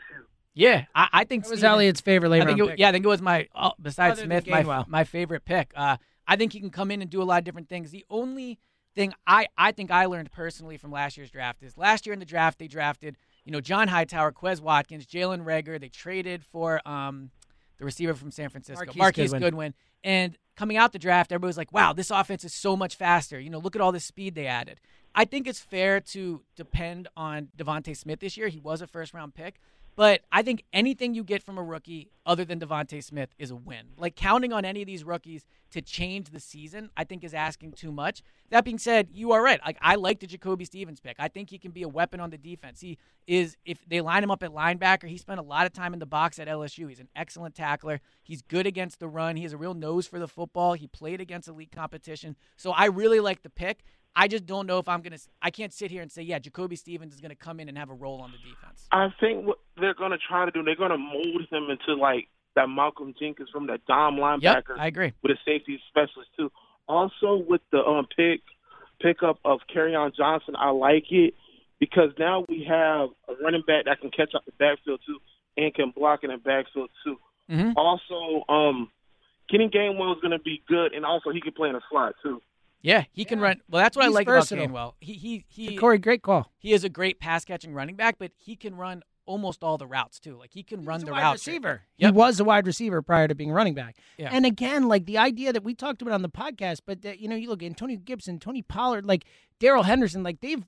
Yeah, I, I think That was Stevens- Elliot's favorite late I think round it, pick. Yeah, I think it was my uh, besides Other Smith, my Gainwell. my favorite pick. Uh, I think he can come in and do a lot of different things. The only thing I I think I learned personally from last year's draft is last year in the draft they drafted you know John Hightower, Quez Watkins, Jalen Reagor. They traded for um the receiver from San Francisco, Marquise Marquise Goodwin. Goodwin. And coming out the draft, everybody was like, "Wow, this offense is so much faster." You know, look at all the speed they added. I think it's fair to depend on DeVonta Smith this year. He was a first round pick, but I think anything you get from a rookie other than DeVonta Smith is a win. Like counting on any of these rookies to change the season, I think is asking too much. That being said, you are right. Like I like the Jacoby Stevens pick. I think he can be a weapon on the defense. He is if they line him up at linebacker, he spent a lot of time in the box at LSU. He's an excellent tackler. He's good against the run. He has a real nose for the football. He played against elite competition. So I really like the pick. I just don't know if I'm gonna. I can't sit here and say, yeah, Jacoby Stevens is gonna come in and have a role on the defense. I think what they're going to try to do, they're going to mold him into like that Malcolm Jenkins from that Dom linebacker. Yep, I agree. With a safety specialist too. Also with the um pick pickup of on Johnson, I like it because now we have a running back that can catch up the backfield too and can block in the backfield too. Mhm. Also, um, Kenny Gainwell is going to be good, and also he can play in a slot too. Yeah, he can run. Well, that's what He's I like versatile. about Gainwell. He he he. Corey, great call. He is a great pass catching running back, but he can run almost all the routes too. Like he can run He's the a wide routes. receiver. Yep. He was a wide receiver prior to being running back. Yeah. And again, like the idea that we talked about on the podcast, but that, you know, you look at Antonio Gibson, Tony Pollard, like Darrell Henderson, like they've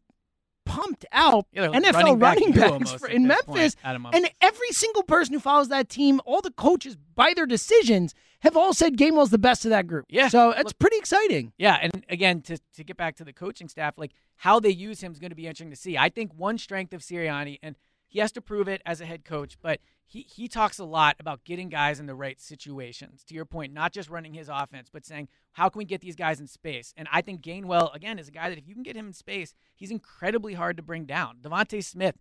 pumped out Yeah, NFL running back running backs for, in this point, Memphis. And every single person who follows that team, all the coaches, by their decisions, have all said Gainwell's the best of that group. Yeah. So it's pretty exciting. Yeah, and again, to to get back to the coaching staff, like how they use him is going to be interesting to see. I think one strength of Sirianni, and he has to prove it as a head coach, but he he talks a lot about getting guys in the right situations. To your point, not just running his offense, but saying how can we get these guys in space. And I think Gainwell again is a guy that if you can get him in space, he's incredibly hard to bring down. DeVonta Smith.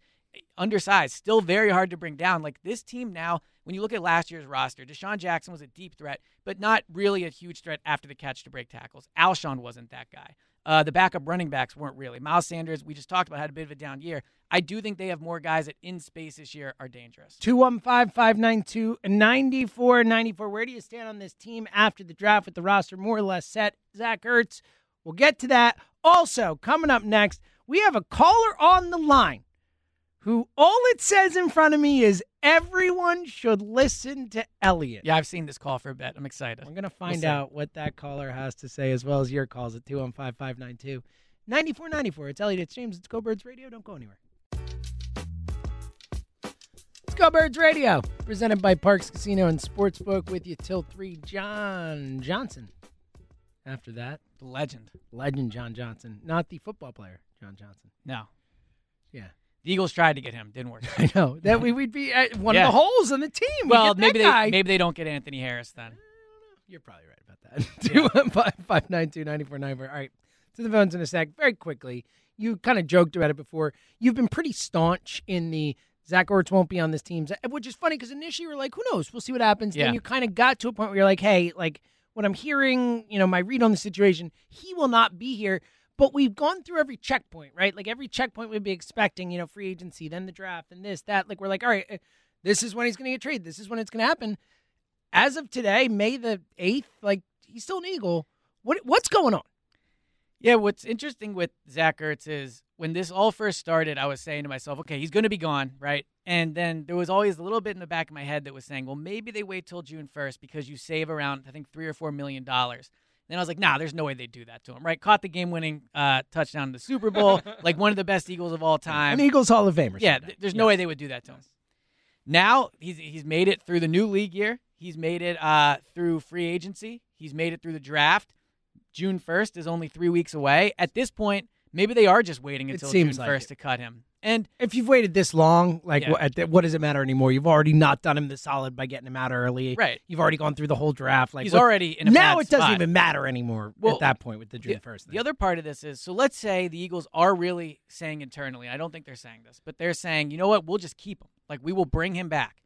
Undersized, still very hard to bring down. Like this team now, when you look at last year's roster, DeSean Jackson was a deep threat, but not really a huge threat after the catch to break tackles. Alshon wasn't that guy. Uh, the backup running backs weren't really. Miles Sanders, we just talked about, had a bit of a down year. I do think they have more guys that in space this year are dangerous. 215 592 9494. Where do you stand on this team after the draft with the roster more or less set? Zach Ertz, we'll get to that. Also, coming up next, we have a caller on the line who all it says in front of me is everyone should listen to Elliot. Yeah, I've seen this call for a bit. I'm excited. We're going to find see. out what that caller has to say as well as your calls at 215 592 9494. It's Elliot. It's James. It's Go Birds Radio. Don't go anywhere. It's Go Birds Radio, presented by Parx Casino and Sportsbook with you till 3. John Johnson. After that, The legend. legend John Johnson, not the football player John Johnson. No. Yeah. The Eagles tried to get him, didn't work. I know that we would be at one Yeah. of the holes in the team. We well, maybe they guy. maybe they don't get Anthony Harris then. Uh, you're probably right about that. Two one five five nine two ninety four nine four. All right, to the phones in a sec. Very quickly, you kind of joked about it before. You've been pretty staunch in the Zach Ertz won't be on this team, which is funny because initially you were like, "Who knows? We'll see what happens." Yeah. Then you kind of got to a point where you're like, "Hey, like what I'm hearing, you know, my read on the situation, he will not be here." But we've gone through every checkpoint, right? Like every checkpoint we'd be expecting, you know, free agency, then the draft, and this, that. Like we're like, all right, eh, this is when he's going to get traded. This is when it's going to happen as of today, May the eighth, like he's still an Eagle. What what's going on? Yeah, what's interesting with Zach Ertz is when this all first started, I was saying to myself, okay, he's going to be gone, right? And then there was always a little bit in the back of my head that was saying, well, maybe they wait till June 1st because you save around, I think, three or four million dollars. Then I was like, nah, there's no way they'd do that to him, right? Caught the game winning uh, touchdown in the Super Bowl, like one of the best Eagles of all time. An Eagles Hall of Famer. Yeah, th- there's no way they would do that to him. Now he's he's made it through the new league year. He's made it uh, through free agency. He's made it through the draft. June 1st is only three weeks away. At this point, maybe they are just waiting until June like 1st it. to cut him. And if you've waited this long, like Yeah. what, what does it matter anymore? You've already not done him the solid by getting him out early. Right. You've already gone through the whole draft. Like He's what- already in a now. it doesn't spot. even matter anymore Well, at that point with the June the, first. The other part of this is so let's say the Eagles are really saying internally, I don't think they're saying this, but they're saying, you know what, we'll just keep him. Like we will bring him back.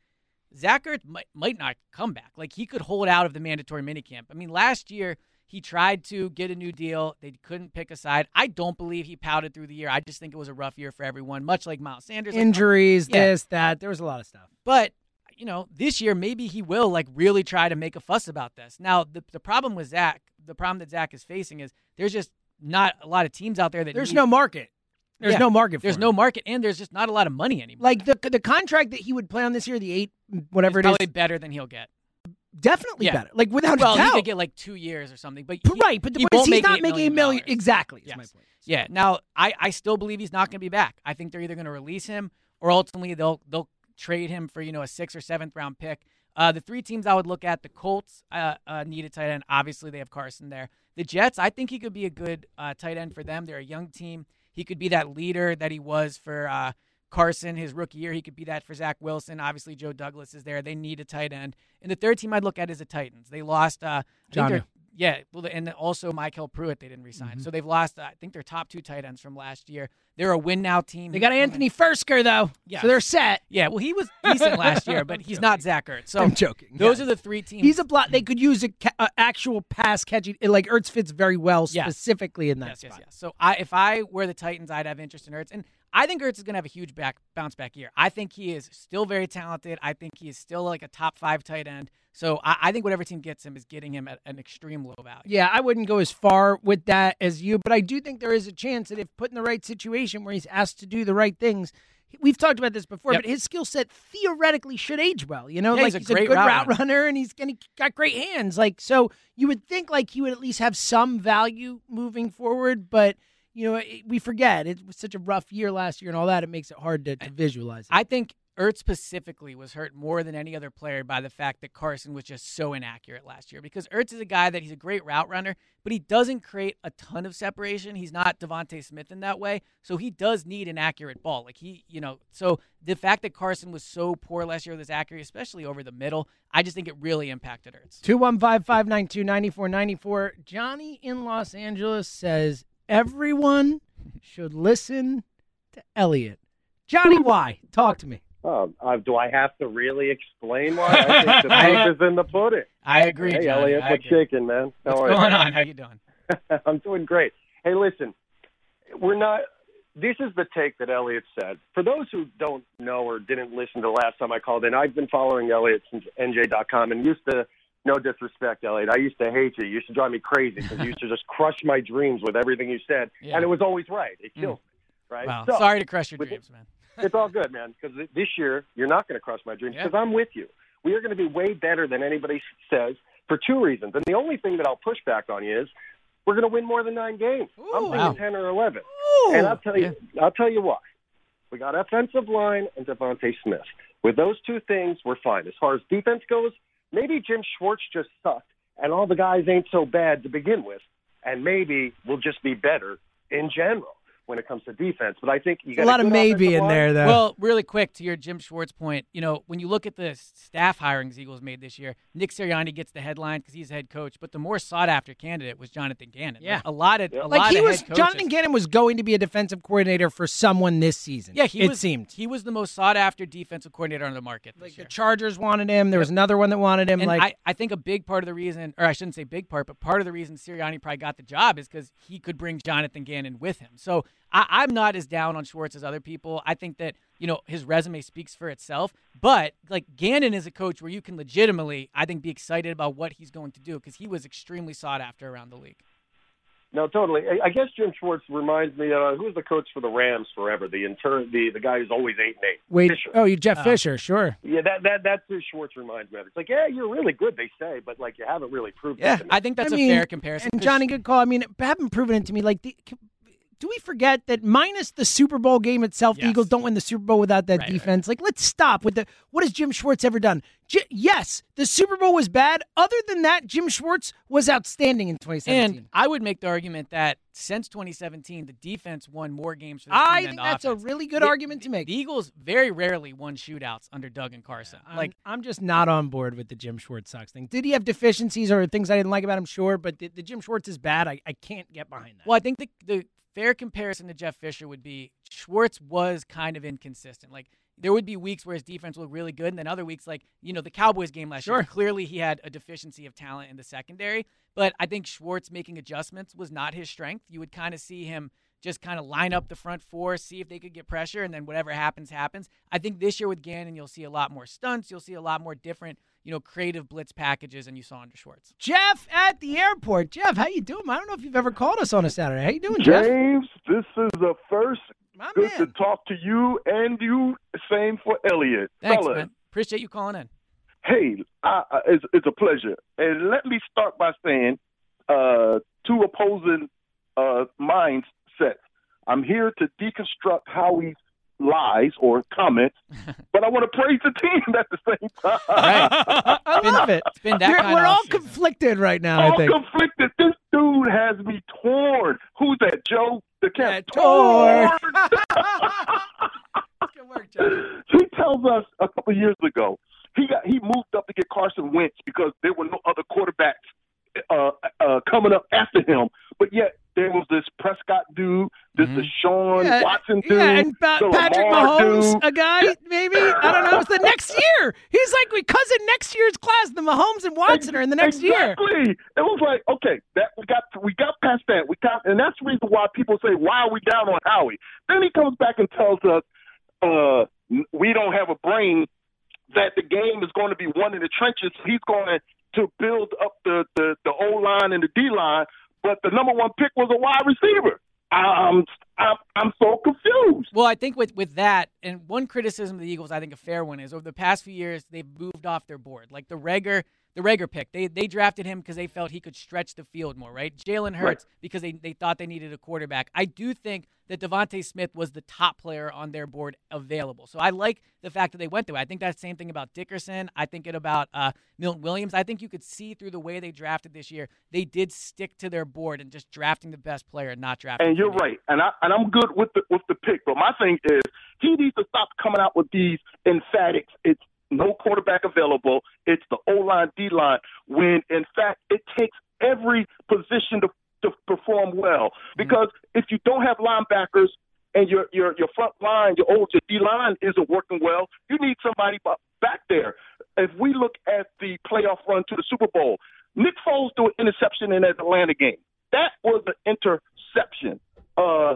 Zach Ertz might, might not come back. Like he could hold out of the mandatory minicamp. I mean, last year he tried to get a new deal. They couldn't pick a side. I don't believe he pouted through the year. I just think it was a rough year for everyone, much like Miles Sanders. Like, Injuries, Yeah. this, that. There was a lot of stuff. But you know, this year maybe he will like really try to make a fuss about this. Now, the the problem with Zach, the problem that Zach is facing is there's just not a lot of teams out there that There's need- no market. There's Yeah. no market. For There's him. no market, and there's just not a lot of money anymore. like the the contract that he would play on this year, the eight whatever It's it is, probably better than he'll get. Definitely Yeah. better. Like without well, a doubt. he could get like two years or something, but he- right, but the he point is he's not $8 making a million dollars. Exactly. is Yes. my point. Yeah. Now, I, I still believe he's not going to be back. I think they're either going to release him or ultimately they'll they'll trade him for you know a sixth or seventh round pick. Uh, the three teams I would look at: the Colts uh, uh, need a tight end. Obviously, they have Carson there. The Jets, I think he could be a good uh, tight end for them. They're a young team. He could be that leader that he was for uh, Carson his rookie year. He could be that for Zach Wilson. Obviously, Joe Douglas is there. They need a tight end. And the third team I'd look at is the Titans. They lost. Uh, I think they're- Jonnu. yeah, well, and also MyCole Pruitt they didn't resign. Mm-hmm. So they've lost. Uh, I think their top two tight ends from last year. They're a win now team. They got Anthony Firkser though, Yeah. so they're set. Yeah, well, he was decent last year, but he's not Zach Ertz. So I'm joking. Those yes. are the three teams. He's a block. They could use a ca- uh, actual pass catching. Like Ertz fits very well Yes. specifically in that yes, yes, yes. So I, if I were the Titans, I'd have interest in Ertz, and I think Ertz is going to have a huge back bounce back year. I think he is still very talented. I think he is still like a top five tight end. So I, I think whatever team gets him is getting him at an extreme low value. Yeah, I wouldn't go as far with that as you, but I do think there is a chance that if put in the right situation where he's asked to do the right things, we've talked about this before, Yep. but his skill set theoretically should age well. You know, Yeah, like he's a great good route route runner. runner, and he's and he got great hands. Like so, you would think like he would at least have some value moving forward, but. You know, it, we forget it was such a rough year last year and all that. It makes it hard to, to visualize. It. I think Ertz specifically was hurt more than any other player by the fact that Carson was just so inaccurate last year. Because Ertz is a guy that he's a great route runner, but he doesn't create a ton of separation. He's not DeVonta Smith in that way, so he does need an accurate ball. Like he, you know, so the fact that Carson was so poor last year with his accuracy, especially over the middle, I just think it really impacted Ertz. 215 592 9494. Johnny in Los Angeles says everyone should listen to Elliot. Johnny, why? Talk to me. Oh, uh, do I have to really explain why? I think the proof is in the pudding. I agree, Hey, Johnny, Elliot, I what's agree. shaking, man? How What's are you? going on? How you doing? I'm doing great. Hey, listen, we're not. This is the take that Elliot said. For those who don't know or didn't listen to the last time I called in, I've been following Elliot since NJ.com and used to. No disrespect, Elliot. I used to hate you. You used to drive me crazy because you used to just crush my dreams with everything you said, Yeah. and it was always right. It killed Mm. me, right? Wow. So- Sorry to crush your dreams, man. it's all good, man. Because this year you're not going to crush my dreams because I'm with you. We are going to be way better than anybody says for two reasons. And the only thing that I'll push back on you is we're going to win more than nine games. I'm thinking wow. ten or eleven. and I'll tell you, I'll tell you why. We got offensive line and DeVonta Smith. With those two things, we're fine. As far as defense goes, maybe Jim Schwartz just sucked, and all the guys ain't so bad to begin with, and maybe we'll just be better in general when it comes to defense. But I think you got a lot of maybe in line. there, though. Well, really quick to your Jim Schwartz point, you know, when you look at the staff hirings Eagles made this year, Nick Sirianni gets the headline because he's head coach, but the more sought after candidate was Jonathan Gannon. Yeah. Like, a lot of a like lot he of was, head. Jonathan Gannon was going to be a defensive coordinator for someone this season. Yeah, he it was, seemed. he was the most sought after defensive coordinator on the market. This year. The Chargers wanted him. There was another one that wanted him. And like I, I think a big part of the reason, or I shouldn't say big part, but part of the reason Sirianni probably got the job is because he could bring Jonathan Gannon with him. So I, I'm not as down on Schwartz as other people. I think that you know his resume speaks for itself. But like Gannon is a coach where you can legitimately, I think, be excited about what he's going to do because he was extremely sought after around the league. No, totally. I, I guess Jim Schwartz reminds me. Uh, who was the coach for the Rams forever? The intern, the the guy who's always eight and eight. wait, Fisher. oh, you Jeff Oh. Fisher, sure. Yeah, that that that's who Schwartz reminds me of. It's like, yeah, you're really good, they say, but like you haven't really proved Yeah, it. to me. I think that's I a mean, fair comparison. And 'cause Johnny, good call. I mean, haven't proven it to me. Like the, do we forget that minus the Super Bowl game itself, the Eagles don't win the Super Bowl without that Right, right. defense. Like, let's stop with the what has Jim Schwartz ever done? J- yes, the Super Bowl was bad. Other than that, Jim Schwartz was outstanding in 2017. And I would make the argument that since 2017, the defense won more games for the I think than the that's a really good The- argument to make. The Eagles very rarely won shootouts under Doug and Carson. I'm, like I'm just not on board with the Jim Schwartz sucks thing. Did he have deficiencies or things I didn't like about him? Sure, but the, the Jim Schwartz is bad. I, I can't get behind that. Well, I think the, the fair comparison to Jeff Fisher would be Schwartz was kind of inconsistent. Like there would be weeks where his defense looked really good, and then other weeks, like you know the Cowboys game last Sure. year, clearly he had a deficiency of talent in the secondary. But I think Schwartz making adjustments was not his strength. You would kind of see him just kind of line up the front four, see if they could get pressure, and then whatever happens, happens. I think this year with Gannon, you'll see a lot more stunts. You'll see a lot more different, you know, creative blitz packages and you saw under Schwartz. Jeff at the airport. Jeff, how you doing? I don't know if you've ever called us on a Saturday. How you doing, Jeff? James, this is the first. Good to talk to you and you. Same for Elliot. Thanks, Fellas, man. Appreciate you calling in. Hey, I, I- it's, it's a pleasure. And let me start by saying uh, two opposing uh, mindsets. I'm here to deconstruct Howie's lies or comments, but I want to praise the team at the same time. I love it. It's been You're- we're all conflicted right now. I All think. conflicted. This dude has me torn. Who's that, Joe? The cat. torn. he tells us a couple of years ago he got he moved up to get Carson Wentz because there were no other quarterbacks uh, uh, coming up after him. But yet there was this Prescott dude, this Deshaun Yeah, Watson dude, yeah, and pa- the Patrick Lamar Mahomes, dude. a guy maybe I don't know. It's the next year. He's like because in next year's class, the Mahomes and Watson are in the next year. Exactly. It was like, okay, that we got we got past that. We got and that's the reason why people say, Why are we down on Howie? Then he comes back and tells us, uh, we don't have a brain, that the game is going to be won in the trenches. He's going to build up the, the, the O line and the D line, but the number one pick was a wide receiver. I'm I'm I'm so confused. Well, I think with with that, and one criticism of the Eagles, I think a fair one is over the past few years they've moved off their board. Like the Reagor, the Reagor pick, they they drafted him because they felt he could stretch the field more, right? Jalen Hurts because they they thought they needed a quarterback. I do think that DeVonta Smith was the top player on their board available. So I like the fact that they went through. it. I think that same thing about Dickerson. I think it about uh, Milton Williams. I think you could see through the way they drafted this year, they did stick to their board and just drafting the best player, and not drafting. And you're right, and I and I'm good with the with the pick. But my thing is, he needs to stop coming out with these emphatics. It's no quarterback available. It's the O line, D line. When in fact, it takes every position to to perform well. Because if you don't have linebackers and your your your front line, your old your D line isn't working well, you need somebody back there. If we look at the playoff run to the Super Bowl, Nick Foles threw an interception in that Atlanta game. That was an interception. Uh,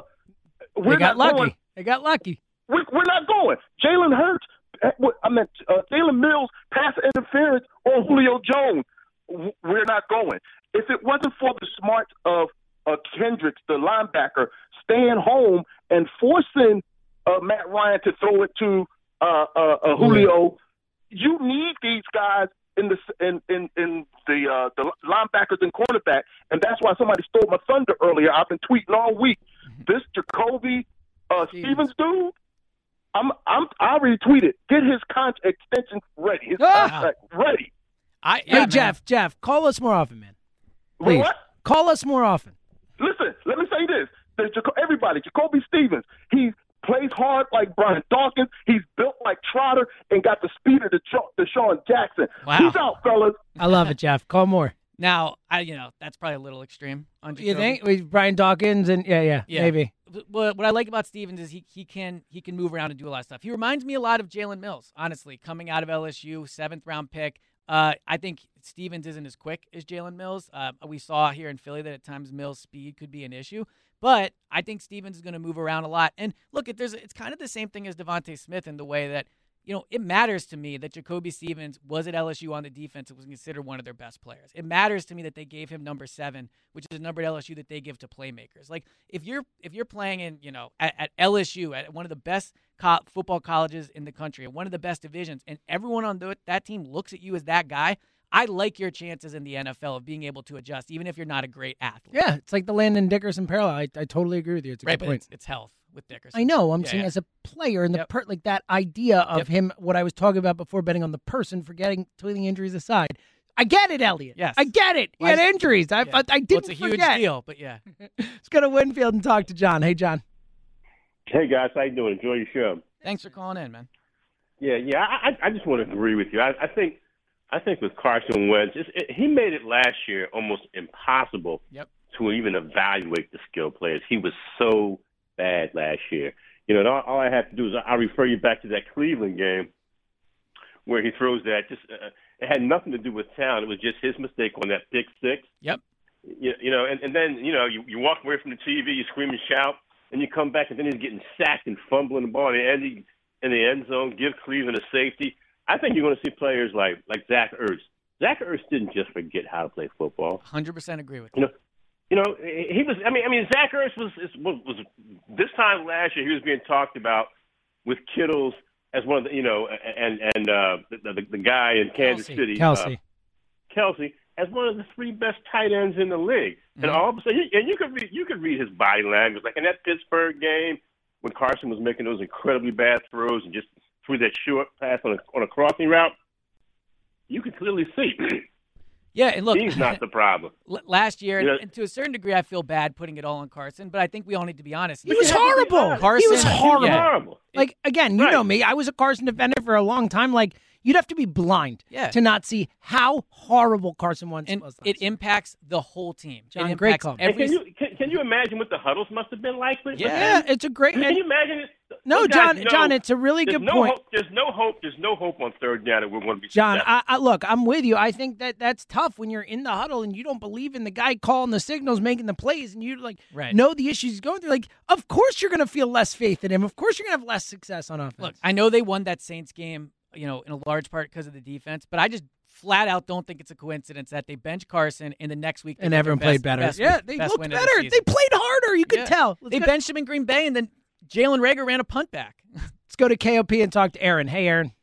we're They got lucky. going. They got lucky. We're, we're not going. Jalen Hurts. What- I meant uh, Jalen Mills pass interference on Julio Jones. We're not going. If it wasn't for the smarts of uh, Kendricks, the linebacker, staying home and forcing uh, Matt Ryan to throw it to uh, uh, uh, Julio, you need these guys in the in in, in the uh, the linebackers and cornerback, and that's why somebody stole my thunder earlier. I've been tweeting all week. This Jacoby uh, Stevens dude, I'm I'm I already tweeted. Get his contract extension ready. His ah! contract ready. I hey Jeff, Jeff, call us more often, man. Wait, Please what? call us more often. Listen, let me say this. There's Jaco- everybody, Jacoby Stevens, he plays hard like Brian Dawkins. He's built like Trotter and got the speed of the DeSean Jackson. Wow. He's out, fellas. I love it, Jeff. Call more. Now, I you know that's probably a little extreme. On You think with Brian Dawkins and yeah, yeah, Yeah. maybe. What, I like about Stevens is he he can he can move around and do a lot of stuff. He reminds me a lot of Jalen Mills, honestly, coming out of LSU, seventh round pick. Uh, I think Stevens isn't as quick as Jalen Mills. Uh, we saw here in Philly that at times Mills' speed could be an issue, but I think Stevens is going to move around a lot. And look, it, there's it's kind of the same thing as DeVonta Smith in the way that you know, it matters to me that Jacoby Stevens was at LSU on the defense and was considered one of their best players. It matters to me that they gave him number seven, which is a number at LSU that they give to playmakers. Like if you're if you're playing in you know at, at LSU at one of the best co- football colleges in the country, at one of the best divisions, and everyone on the, that team looks at you as that guy. I like your chances in the NFL of being able to adjust, even if you're not a great athlete. Yeah, it's like the Landon Dickerson parallel. I, I totally agree with you. It's a right, good point. it's, it's health with Dickerson. I know. I'm Yeah, saying yeah. as a player and the per, like that idea of Yep. him, what I was talking about before, betting on the person, forgetting totally injuries aside. I get it, Elliot. Yes. I get it. He Well, had injuries. I, Yeah. I, I Well, didn't it's a huge forget. deal, but yeah. Let's go to Winfield and talk to John. Hey, John. Hey guys, how you doing? Enjoy your show. Thanks for calling in, man. Yeah, yeah. I, I I just want to agree with you. I, I think I think with Carson Wentz, it's, it, he made it last year almost impossible Yep. to even evaluate the skill players. He was so bad last year. You know, all, all I have to do is I refer you back to that Cleveland game where he throws that. Just uh, it had nothing to do with town. It was just his mistake on that pick six. Yep. You, you know, and, and then you know you, you walk away from the TV, you scream and shout, and you come back, and then he's getting sacked and fumbling the ball in the end, in the end zone. Give Cleveland a safety. I think you're going to see players like like Zach Ertz. Zach Ertz didn't just forget how to play football. Hundred percent agree with You know, you know, he was. I mean, I mean, Zach Ertz was was, was this time last year. He was being talked about with Kittles as one of the, you know, and and uh, the, the the guy in Kansas Kelce. City, Kelce. Uh, Kelce, as one of the three best tight ends in the league. And Mm-hmm. all of a sudden, and you could read you could read his body language, like in that Pittsburgh game when Carson was making those incredibly bad throws and just threw that short pass on a on a crossing route. You could clearly see Yeah, and look, he's not the problem. Last year, You know- and to a certain degree, I feel bad putting it all on Carson, but I think we all need to be honest. He was horrible. Carson, he was horrible. yeah. Like again, you know me. I was a Carson defender for a long time. Like you'd have to be blind Yeah. to not see how horrible Carson Wentz and was. it impacts the whole team. John, it great call. Every can you can, can you imagine what the huddles must have been like? with- Yeah, it's a great. Can and- you imagine it? No, John- know John, it's a really good no point. Hope, there's no hope. There's no hope on third down that we're going to be John. I, I, look, I'm with you. I think that that's tough when you're in the huddle and you don't believe in the guy calling the signals, making the plays, and you like Right. know the issues he's going through. Like, of course you're going to feel less faith in him. Of course you're going to have less success on offense. Look, I know they won that Saints game, you know, in a large part because of the defense, but I just flat out don't think it's a coincidence that they bench Carson and the next week And everyone best- played better. best Yeah, they looked win of the better. They played harder. You could Yeah. tell. Let's they go- benched him in Green Bay, and then Jalen Reagor ran a punt back. Let's go to KOP and talk to Aaron. Hey, Aaron.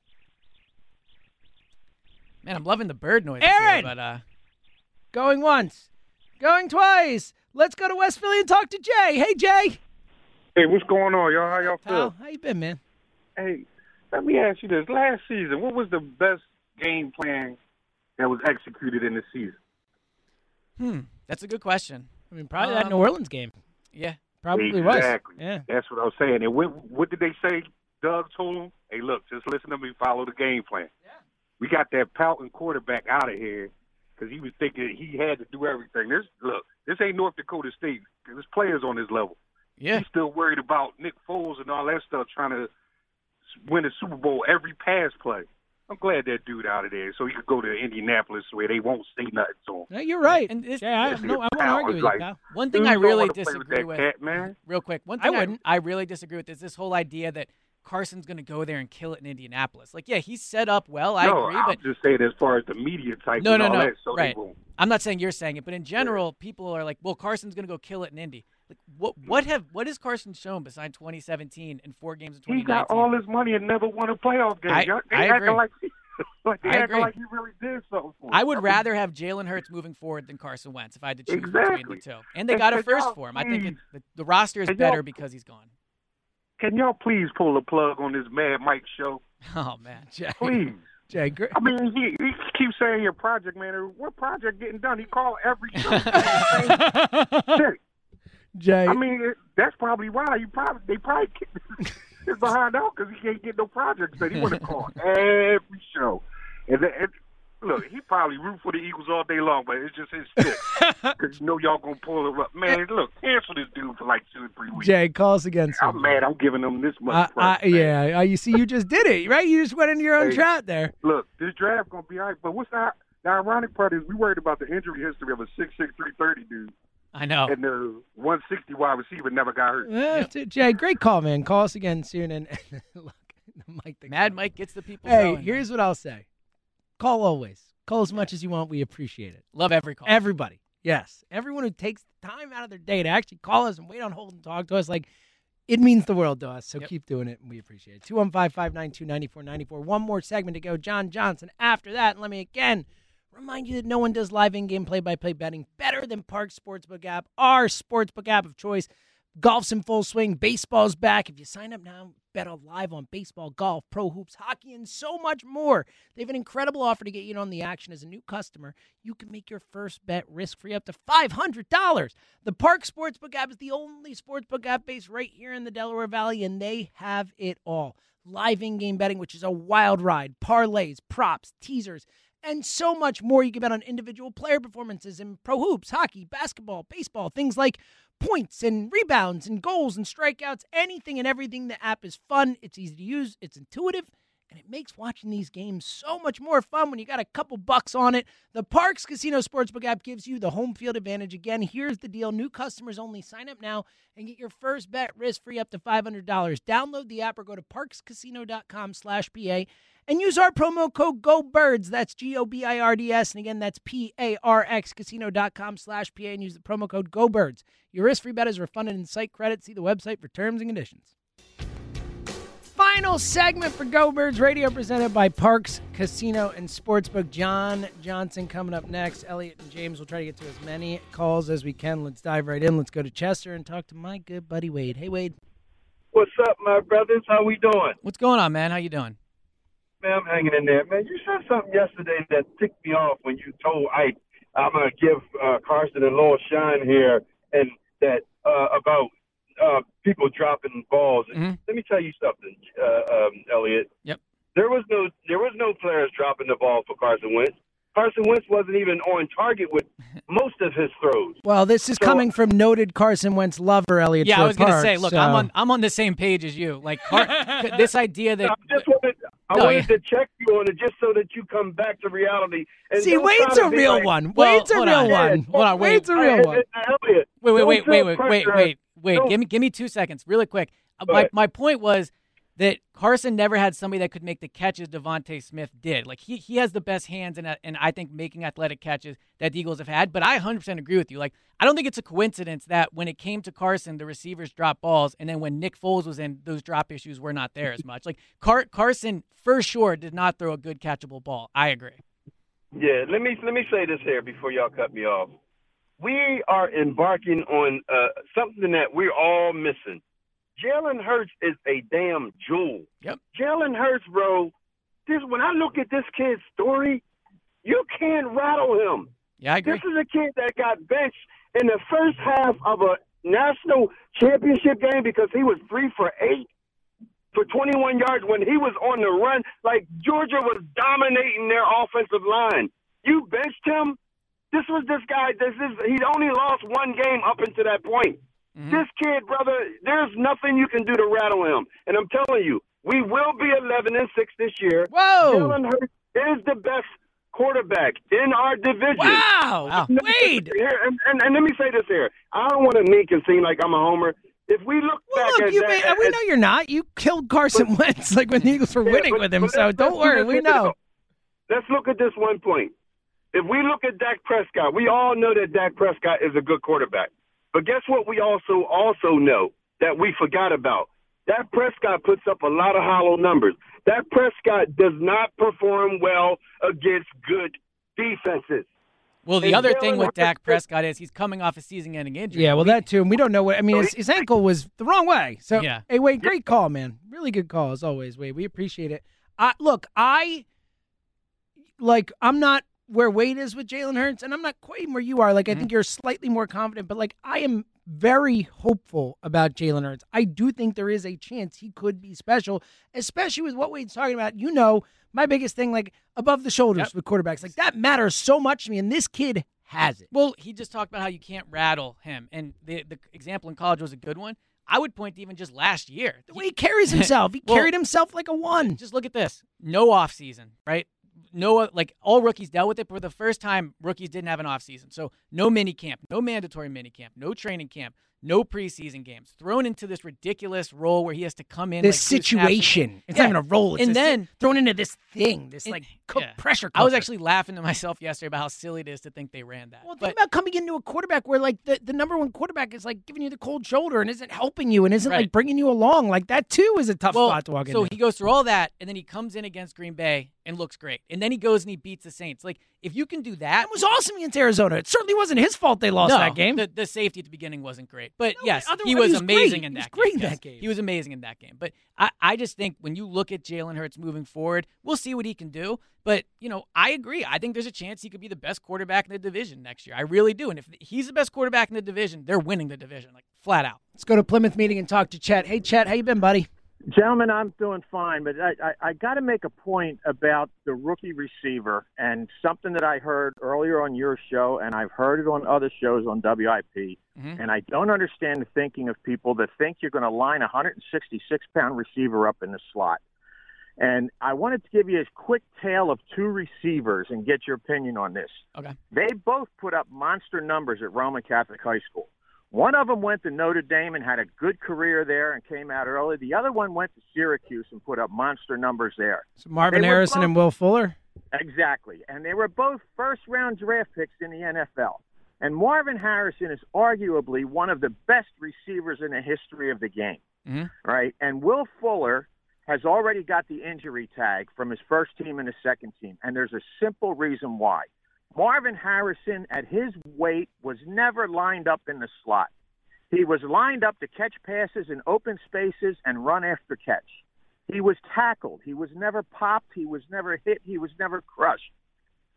Man, I'm loving the bird noise. Aaron! here, but uh, Going once, going twice. Let's go to West Philly and talk to Jay. Hey, Jay. Hey, what's going on, y'all? How y'all Pal, feel? how you been, man? Hey, let me ask you this: Last season, what was the best game plan that was executed in the season? hmm, that's a good question. I mean, probably that Um, New Orleans game. Yeah, Probably was. exactly. Yeah. That's what I was saying. And what, what did they say? Doug told them, "Hey, look, just listen to me. Follow the game plan." Yeah. We got that pouting quarterback out of here because he was thinking he had to do everything. This look, this ain't North Dakota State. There's players on this level. Yeah. He's still worried about Nick Foles and all that stuff, trying to win a Super Bowl every pass play. I'm glad that dude out of there, so he could go to Indianapolis where they won't say nothing to him. No, you're right. And this, Jay, I, no, I won't argue with like, you, pal. One thing I really wanna with disagree that with, cat, man. real quick, one I thing I, wouldn't. I, really disagree with is this whole idea that Carson's going to go there and kill it in Indianapolis. Like, yeah, he's set up well. I no, agree, I'm but just saying as far as the media type no, and no, all no, that, so right. I'm not saying you're saying it, but in general, people are like, "Well, Carson's going to go kill it in Indy." Like, what? What have? What has Carson shown besides 2017 and four games in 2019? He 2019? got all his money and never won a playoff game. I- they I acting agree. like, like they I agree. like he really did something for I would mean, rather have Jalen Hurts moving forward than Carson Wentz if I had to choose between the two. And they And got a first for him. I think it, the, the roster is better because he's gone. Can y'all please pull a plug on this Mad Mike show? Oh man, Jay. Please. Jay, great. I mean, he, he keeps saying your project manager. What project getting done? He called every show. Jay. I mean, it, that's probably why you probably they probably his behind out because he can't get no projects that He want to call every show, and, then, and look, he probably root for the Eagles all day long, but it's just his stick because you know y'all gonna pull it up. Man, look, cancel this dude for like two or three weeks. Jay, call us again soon. I'm mad. I'm giving him this much. I, credit, I, yeah, I, you see, you just did it, right? You just went into your own Hey. trap there. Look, this draft gonna be all right, but what's the the ironic part is we worried about the injury history of a six six three thirty dude. I know. And the one sixty wide receiver never got hurt. Yeah, t- Jay, great call, man. Call us again soon. And, look, Mike, the Mad Mike gets the people. Hey, going. here's what I'll say. Call always. Call as much as you want. We appreciate it. Love every call. Everybody. Yes. Everyone who takes time out of their day to actually call us and wait on hold and talk to us, like, it means the world to us. So keep doing it, and we appreciate it. 215 592 9494. One more segment to go. John Johnson after that. And let me again Remind you that no one does live in-game play-by-play betting better than Parx Sportsbook app, our sportsbook app of choice. Golf's in full swing, baseball's back. If you sign up now, bet live on baseball, golf, pro hoops, hockey, and so much more. They have an incredible offer to get you in on the action as a new customer. You can make your first bet risk-free up to $500. The Parx Sportsbook app is the only sportsbook app based right here in the Delaware Valley, and they have it all. Live in-game betting, which is a wild ride, parlays, props, teasers, and so much more. You can bet on individual player performances in pro hoops, hockey, basketball, baseball, things like points and rebounds and goals and strikeouts, anything and everything. The app is fun, it's easy to use, it's intuitive, and it makes watching these games so much more fun when you got a couple bucks on it. The Parx Casino Sportsbook app gives you the home field advantage. Again, here's the deal new customers only sign up now and get your first bet risk free up to $500. Download the app or go to parxcasino.com slash PA and use our promo code GOBIRDS. That's G O B I R D S. And again, that's P A R X casino.com slash PA and use the promo code GOBIRDS. Your risk free bet is refunded in site credit. See the website for terms and conditions. Final segment for Go Birds Radio presented by Parx Casino and Sportsbook. John Johnson coming up next. Elliot and James will try to get to as many calls as we can. Let's dive right in. Let's go to Chester and talk to my good buddy Wade. Hey Wade. What's up, my brothers? How we doing? What's going on, man? How you doing? Man, I'm hanging in there, man. You said something yesterday that ticked me off when you told Ike I'm gonna give uh, Carson and little shine here, and that uh, about uh, people dropping balls. Mm-hmm. Let me tell you something, uh, um, Elliot. Yep. There was no there was no players dropping the ball for Carson Wentz. Carson Wentz wasn't even on target with most of his throws. Well, this is So- coming from noted Carson Wentz lover Elliot. Yeah, I was gonna say, look, so- I'm on I'm on the same page as you. Like Car- this idea that I just wanted I No, wanted yeah. to check you on it just so that you come back to reality. And See, don't Wade's a real like- one. Well, Wade's a real on. one. Hold on. Wade's a real Hey, one. Elliot, Wait, wait, don't wait, feel wait, wait, wait, wait, wait. Give me, give me two seconds, really quick. Uh, Go My ahead. my point was that Carson never had somebody that could make the catches DeVonta Smith did. Like he he has the best hands and and I think making athletic catches that the Eagles have had. But I 100% agree with you. Like I don't think it's a coincidence that when it came to Carson, the receivers dropped balls, and then when Nick Foles was in, those drop issues were not there as much. Like Car- Carson for sure did not throw a good catchable ball. I agree. Yeah, let me let me say this here before y'all cut me off. We are embarking on uh, something that we're all missing. Jalen Hurts is a damn jewel. Yep. Jalen Hurts, bro. This when I look at this kid's story, you can't rattle him. Yeah, I agree. This is a kid that got benched in the first half of a national championship game because he was three for eight for 21 yards when he was on the run. Like Georgia was dominating their offensive line. You benched him. This was this guy. This is he'd only lost one game up until that point. Mm-hmm. This kid, brother, there's nothing you can do to rattle him. And I'm telling you, we will be 11 and six this year. Whoa! Jalen Hurts is the best quarterback in our division. Wow! Wade! Here, and, and, and let me say this here. I don't want to make it seem like I'm a homer. If we look Well, back look, at that, may, at- we know you're not. You killed Carson Wentz like when the Eagles were Yeah, winning but- with him. but So don't worry, we know. Let's look at this one point. If we look at Dak Prescott, we all know that Dak Prescott is a good quarterback. But guess what? We also also know that we forgot about. Dak Prescott puts up a lot of hollow numbers. Dak Prescott does not perform well against good defenses. Well, the And other Jalen thing with Hurts- Dak Prescott is he's coming off a season-ending injury. Yeah, well, that too. And we don't know what. I mean, his, his ankle was the wrong way. So, Yeah. hey, Wade, great call, man. Really good call as always, Wade. We appreciate it. I look, I like. I'm not where Wade is with Jalen Hurts, and I'm not quite where you are. Like, I mm-hmm. think you're slightly more confident, but like, I am very hopeful about Jalen Hurts. I do think there is a chance he could be special, especially with what Wade's talking about. You know, my biggest thing, like above the shoulders with quarterbacks, like that matters so much to me, and this kid has it. Well, he just talked about how you can't rattle him, and the the example in college was a good one. I would point to even just last year. The way he carries himself, he Well, carried himself like a one. Just look at this. No off season, right? No, like all rookies dealt with it, but for the first time, rookies didn't have an off season. So no mini camp, no mandatory mini camp, no training camp, no preseason games, thrown into this ridiculous role where he has to come in This like, situation. It's Yeah. not even a role. It's and then thrown into this thing, this like co- yeah. pressure. I was actually laughing to myself yesterday about how silly it is to think they ran that. Well, think about coming into a quarterback where like the, the number one quarterback is like giving you the cold shoulder and isn't helping you and isn't Right. like bringing you along. Like that too is a tough well, spot to walk into so he goes through all that, and then he comes in against Green Bay and looks great, and then he goes and he beats the Saints. Like if you can do that, It was awesome against Arizona. It certainly wasn't his fault they lost no, that game. The, the safety at the beginning wasn't great, but yes, he was he was amazing great. in He was that. great game. in that Yes, game. He was amazing in that game. But I, I just think when you look at Jalen Hurts moving forward, we'll see what he can do. But you know, I agree. I think there's a chance he could be the best quarterback in the division next year. I really do. And if he's the best quarterback in the division, they're winning the division, like flat out. Let's go to Plymouth meeting and talk to Chet. Hey, Chet, how you been, buddy? Gentlemen, I'm doing fine, but I, I, I got to make a point about the rookie receiver and something that I heard earlier on your show, and I've heard it on other shows on WIP. Mm-hmm. And I don't understand the thinking of people that think you're going to line a 166 pound receiver up in the slot. And I wanted to give you a quick tale of two receivers and get your opinion on this. Okay. They both put up monster numbers at Roman Catholic High School. One of them went to Notre Dame and had a good career there and came out early. The other one went to Syracuse and put up monster numbers there. So Marvin They Harrison both- and Will Fuller. Exactly. And they were both first round draft picks in the NFL. And Marvin Harrison is arguably one of the best receivers in the history of the game, mm-hmm. right? And Will Fuller has already got the injury tag from his first team and his second team. And there's a simple reason why. Marvin Harrison, at his weight, was never lined up in the slot. He was lined up to catch passes in open spaces and run after catch. He was tackled. He was never popped. He was never hit. He was never crushed.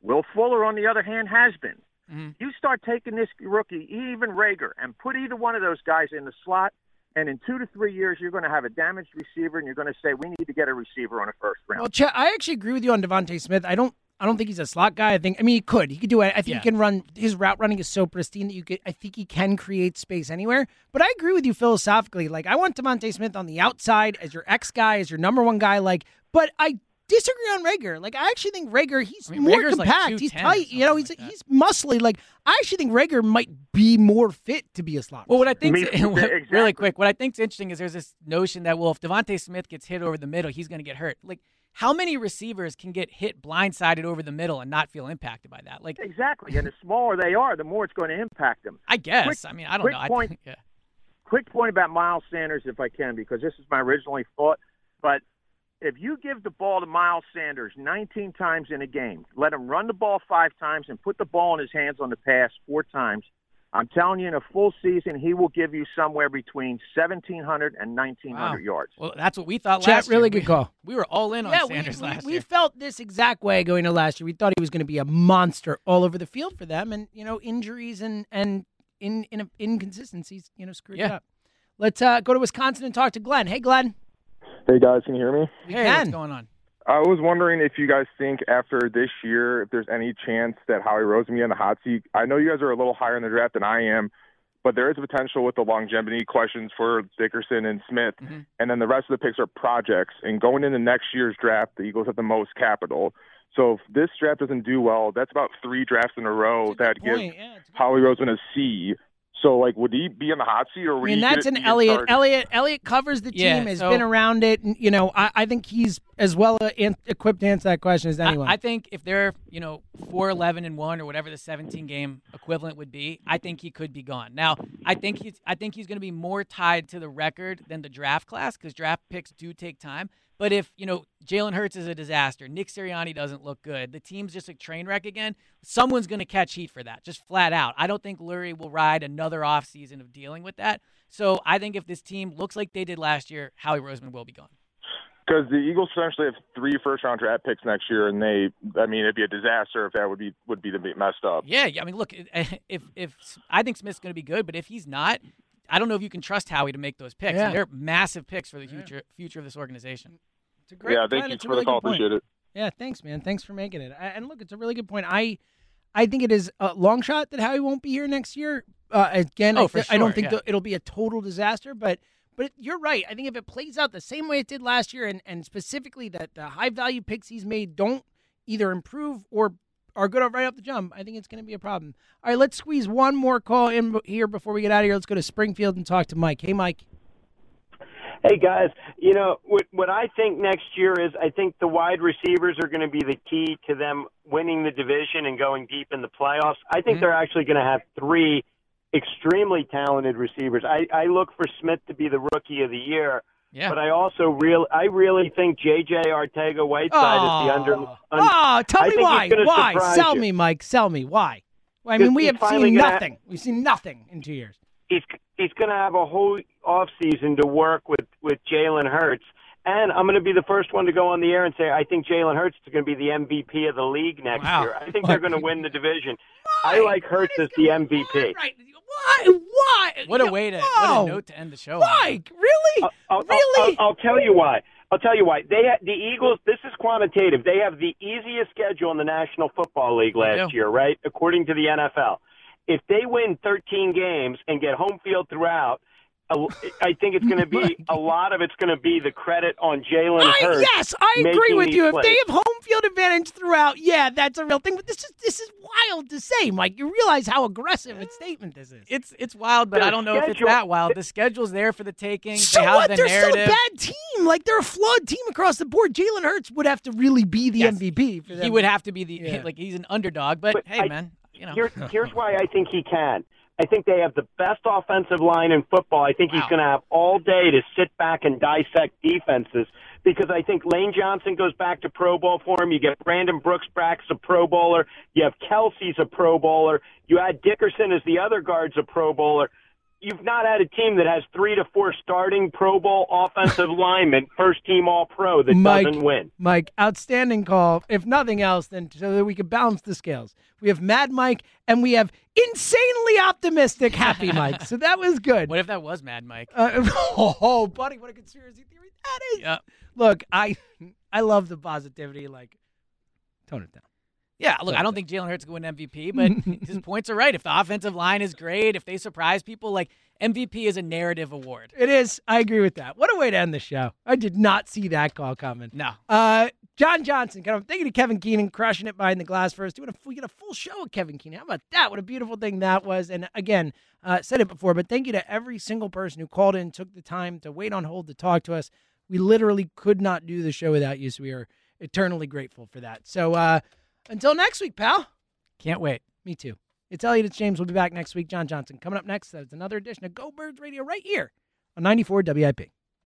Will Fuller, on the other hand, has been. Mm-hmm. You start taking this rookie, even Reagor, and put either one of those guys in the slot, and in two to three years, you're going to have a damaged receiver, and you're going to say, we need to get a receiver on a first round. Well, Chet, I actually agree with you on DeVonta Smith. I don't. I don't think he's a slot guy. I think. I mean, he could. He could do it. I think Yeah. he can run. His route running is so pristine that you could. I think he can create space anywhere. But I agree with you philosophically. Like, I want DeVonta Smith on the outside as your X guy, as your number one guy. Like, but I disagree on Reagor. Like, I actually think Reagor. He's I mean, more Reagor's like compact. he's tight. You know, he's he's muscly. Like, I actually think Reagor might be more fit to be a slot. Well, what I think, exactly. really quick, what I think's interesting is there's this notion that well, if DeVonta Smith gets hit over the middle, he's going to get hurt. Like, how many receivers can get hit blindsided over the middle and not feel impacted by that? Like, Exactly. And the smaller they are, the more it's going to impact them. I guess. Quick- I mean, I don't quick know. I Point, think, yeah. Quick point about Miles Sanders, if I can, because this is my originally thought. But if you give the ball to Miles Sanders 19 times in a game, let him run the ball five times and put the ball in his hands on the pass four times, I'm telling you, in a full season, he will give you somewhere between 1,700 and 1,900 Wow. yards. Well, that's what we thought Chet, last year. Chat, really good call. We were all in on yeah, Sanders we, last we, year. we felt this exact way going to last year. We thought he was going to be a monster all over the field for them, and you know injuries and and in, in inconsistencies, you know, screwed it up. Let's uh, go to Wisconsin and talk to Glenn. Hey, Glenn. Hey guys, can you hear me? hey, can. what's going on? I was wondering if you guys think after this year, if there's any chance that Howie Rose can be on the hot seat. I know you guys are a little higher in the draft than I am, but there is a potential with the longevity questions for Dickerson and Smith, Mm-hmm. and then the rest of the picks are projects. And going into next year's draft, the Eagles have the most capital. So if this draft doesn't do well, that's about three drafts in a row that give point. Yeah, Howie Roseman a C. So like, would he be in the hot seat, or would I would mean, he? that's get, an be in Elliott. charge? Elliott. Elliott covers the team. Yeah, has so- been around it. And, you know, I, I think he's as well an- equipped to answer that question as anyone. I, think if they're, you know, 4 11 and 1 or whatever the 17 game equivalent would be, I think he could be gone. Now, I think he's I think he's going to be more tied to the record than the draft class cuz draft picks do take time. But if, you know, Jalen Hurts is a disaster, Nick Sirianni doesn't look good, the team's just a train wreck again, someone's going to catch heat for that, just flat out. I don't think Lurie will ride another offseason of dealing with that. So I think if this team looks like they did last year, Howie Roseman will be gone. Because the Eagles essentially have three first round draft picks next year, and they, I mean, it'd be a disaster if that would be would be to be messed up. Yeah, yeah, I mean, look, if if I think Smith's going to be good, but if he's not, I don't know if you can trust Howie to make those picks. Yeah. They're massive picks for the future future of this organization. It's a great yeah, thank Glenn, you it's for really the call. Appreciate it. Yeah, thanks, man. Thanks for making it. And look, it's a really good point. I, I think it is a long shot that Howie won't be here next year. Uh, again, Oh, I, for th- I don't think yeah. that it'll be a total disaster, but but you're right. I think if it plays out the same way it did last year, and and specifically that the high value picks he's made don't either improve or are good right off the jump, I think it's going to be a problem. All right, let's squeeze one more call in here before we get out of here. Let's go to Springfield and talk to Mike. Hey, Mike. Hey guys, you know what, what I think next year is I think the wide receivers are going to be the key to them winning the division and going deep in the playoffs. I think mm-hmm. they're actually going to have three extremely talented receivers. I, I look for Smith to be the rookie of the year. Yeah. But I also real I really think JJ Arcega-Whiteside is the under. un- Oh, tell me why. Why? Sell you. me, Mike. Sell me. Why? Well, I mean, we have seen gonna- nothing. We've seen nothing in two years. He's he's going to have a whole off season to work with with Jalen Hurts. And I'm going to be the first one to go on the air and say I think Jalen Hurts is going to be the MVP of the league next Wow. year. I think they're going to win the division. I like Hurts as the MVP. Why? Why? What a way to Whoa. what a note to end the show. on. Mike, really? I'll, really? I'll, I'll tell you why. I'll tell you why. They had, the Eagles. This is quantitative. They have the easiest schedule in the National Football League last year, right? According to the NFL. If they win 13 games and get home field throughout, uh, I think it's going to be a lot of it's going to be the credit on Jalen I, Hurts. yes, I agree with these you. If plays. they have home field advantage throughout, yeah, that's a real thing. But this is this is wild to say, Mike. You realize how aggressive a statement this is. It's it's wild, but Their I don't know if it's that wild. The schedule's there for the taking. So they have what? the They're narrative. still a bad team. Like they're a flawed team across the board. Jalen Hurts would have to really be the Yes. MVP. For them. he would have to be the Yeah. like he's an underdog. But, But hey, I- man, you know. Here's, here's why I think he can. I think they have the best offensive line in football. I think he's going to have all day to sit back and dissect defenses because I think Lane Johnson goes back to Pro Bowl for him. You get Brandon Brooks back's a Pro Bowler. You have Kelce's a Pro Bowler. You add Dickerson as the other guard's a Pro Bowler. You've not had a team that has three to four starting Pro Bowl offensive linemen, first team All Pro that Mike, doesn't win. Mike, outstanding call. If nothing else, then so that we could balance the scales. We have Mad Mike and we have insanely optimistic Happy Mike. So that was good. What if that was Mad Mike? Uh, oh, buddy, what a conspiracy theory that is. Yeah. Look, I I love the positivity. Like, tone it down. Yeah, look, I don't think Jalen Hurts win MVP, but his points are right. If the offensive line is great, if they surprise people, like MVP is a narrative award. It is. I agree with that. What a way to end the show. I did not see that call coming. No. Uh, John Johnson, kind of thank you to Kevin Keenan crushing it behind the glass first. Doing a we get a full show of Kevin Keenan. How about that? What a beautiful thing that was. And again, uh, said it before, but thank you to every single person who called in, took the time to wait on hold to talk to us. We literally could not do the show without you, so we are eternally grateful for that. So uh, until next week, pal. Can't wait. Me too. It's Elliot. It's James. We'll be back next week. John Johnson coming up next. That's another edition of Go Birds Radio right here on 94 WIP.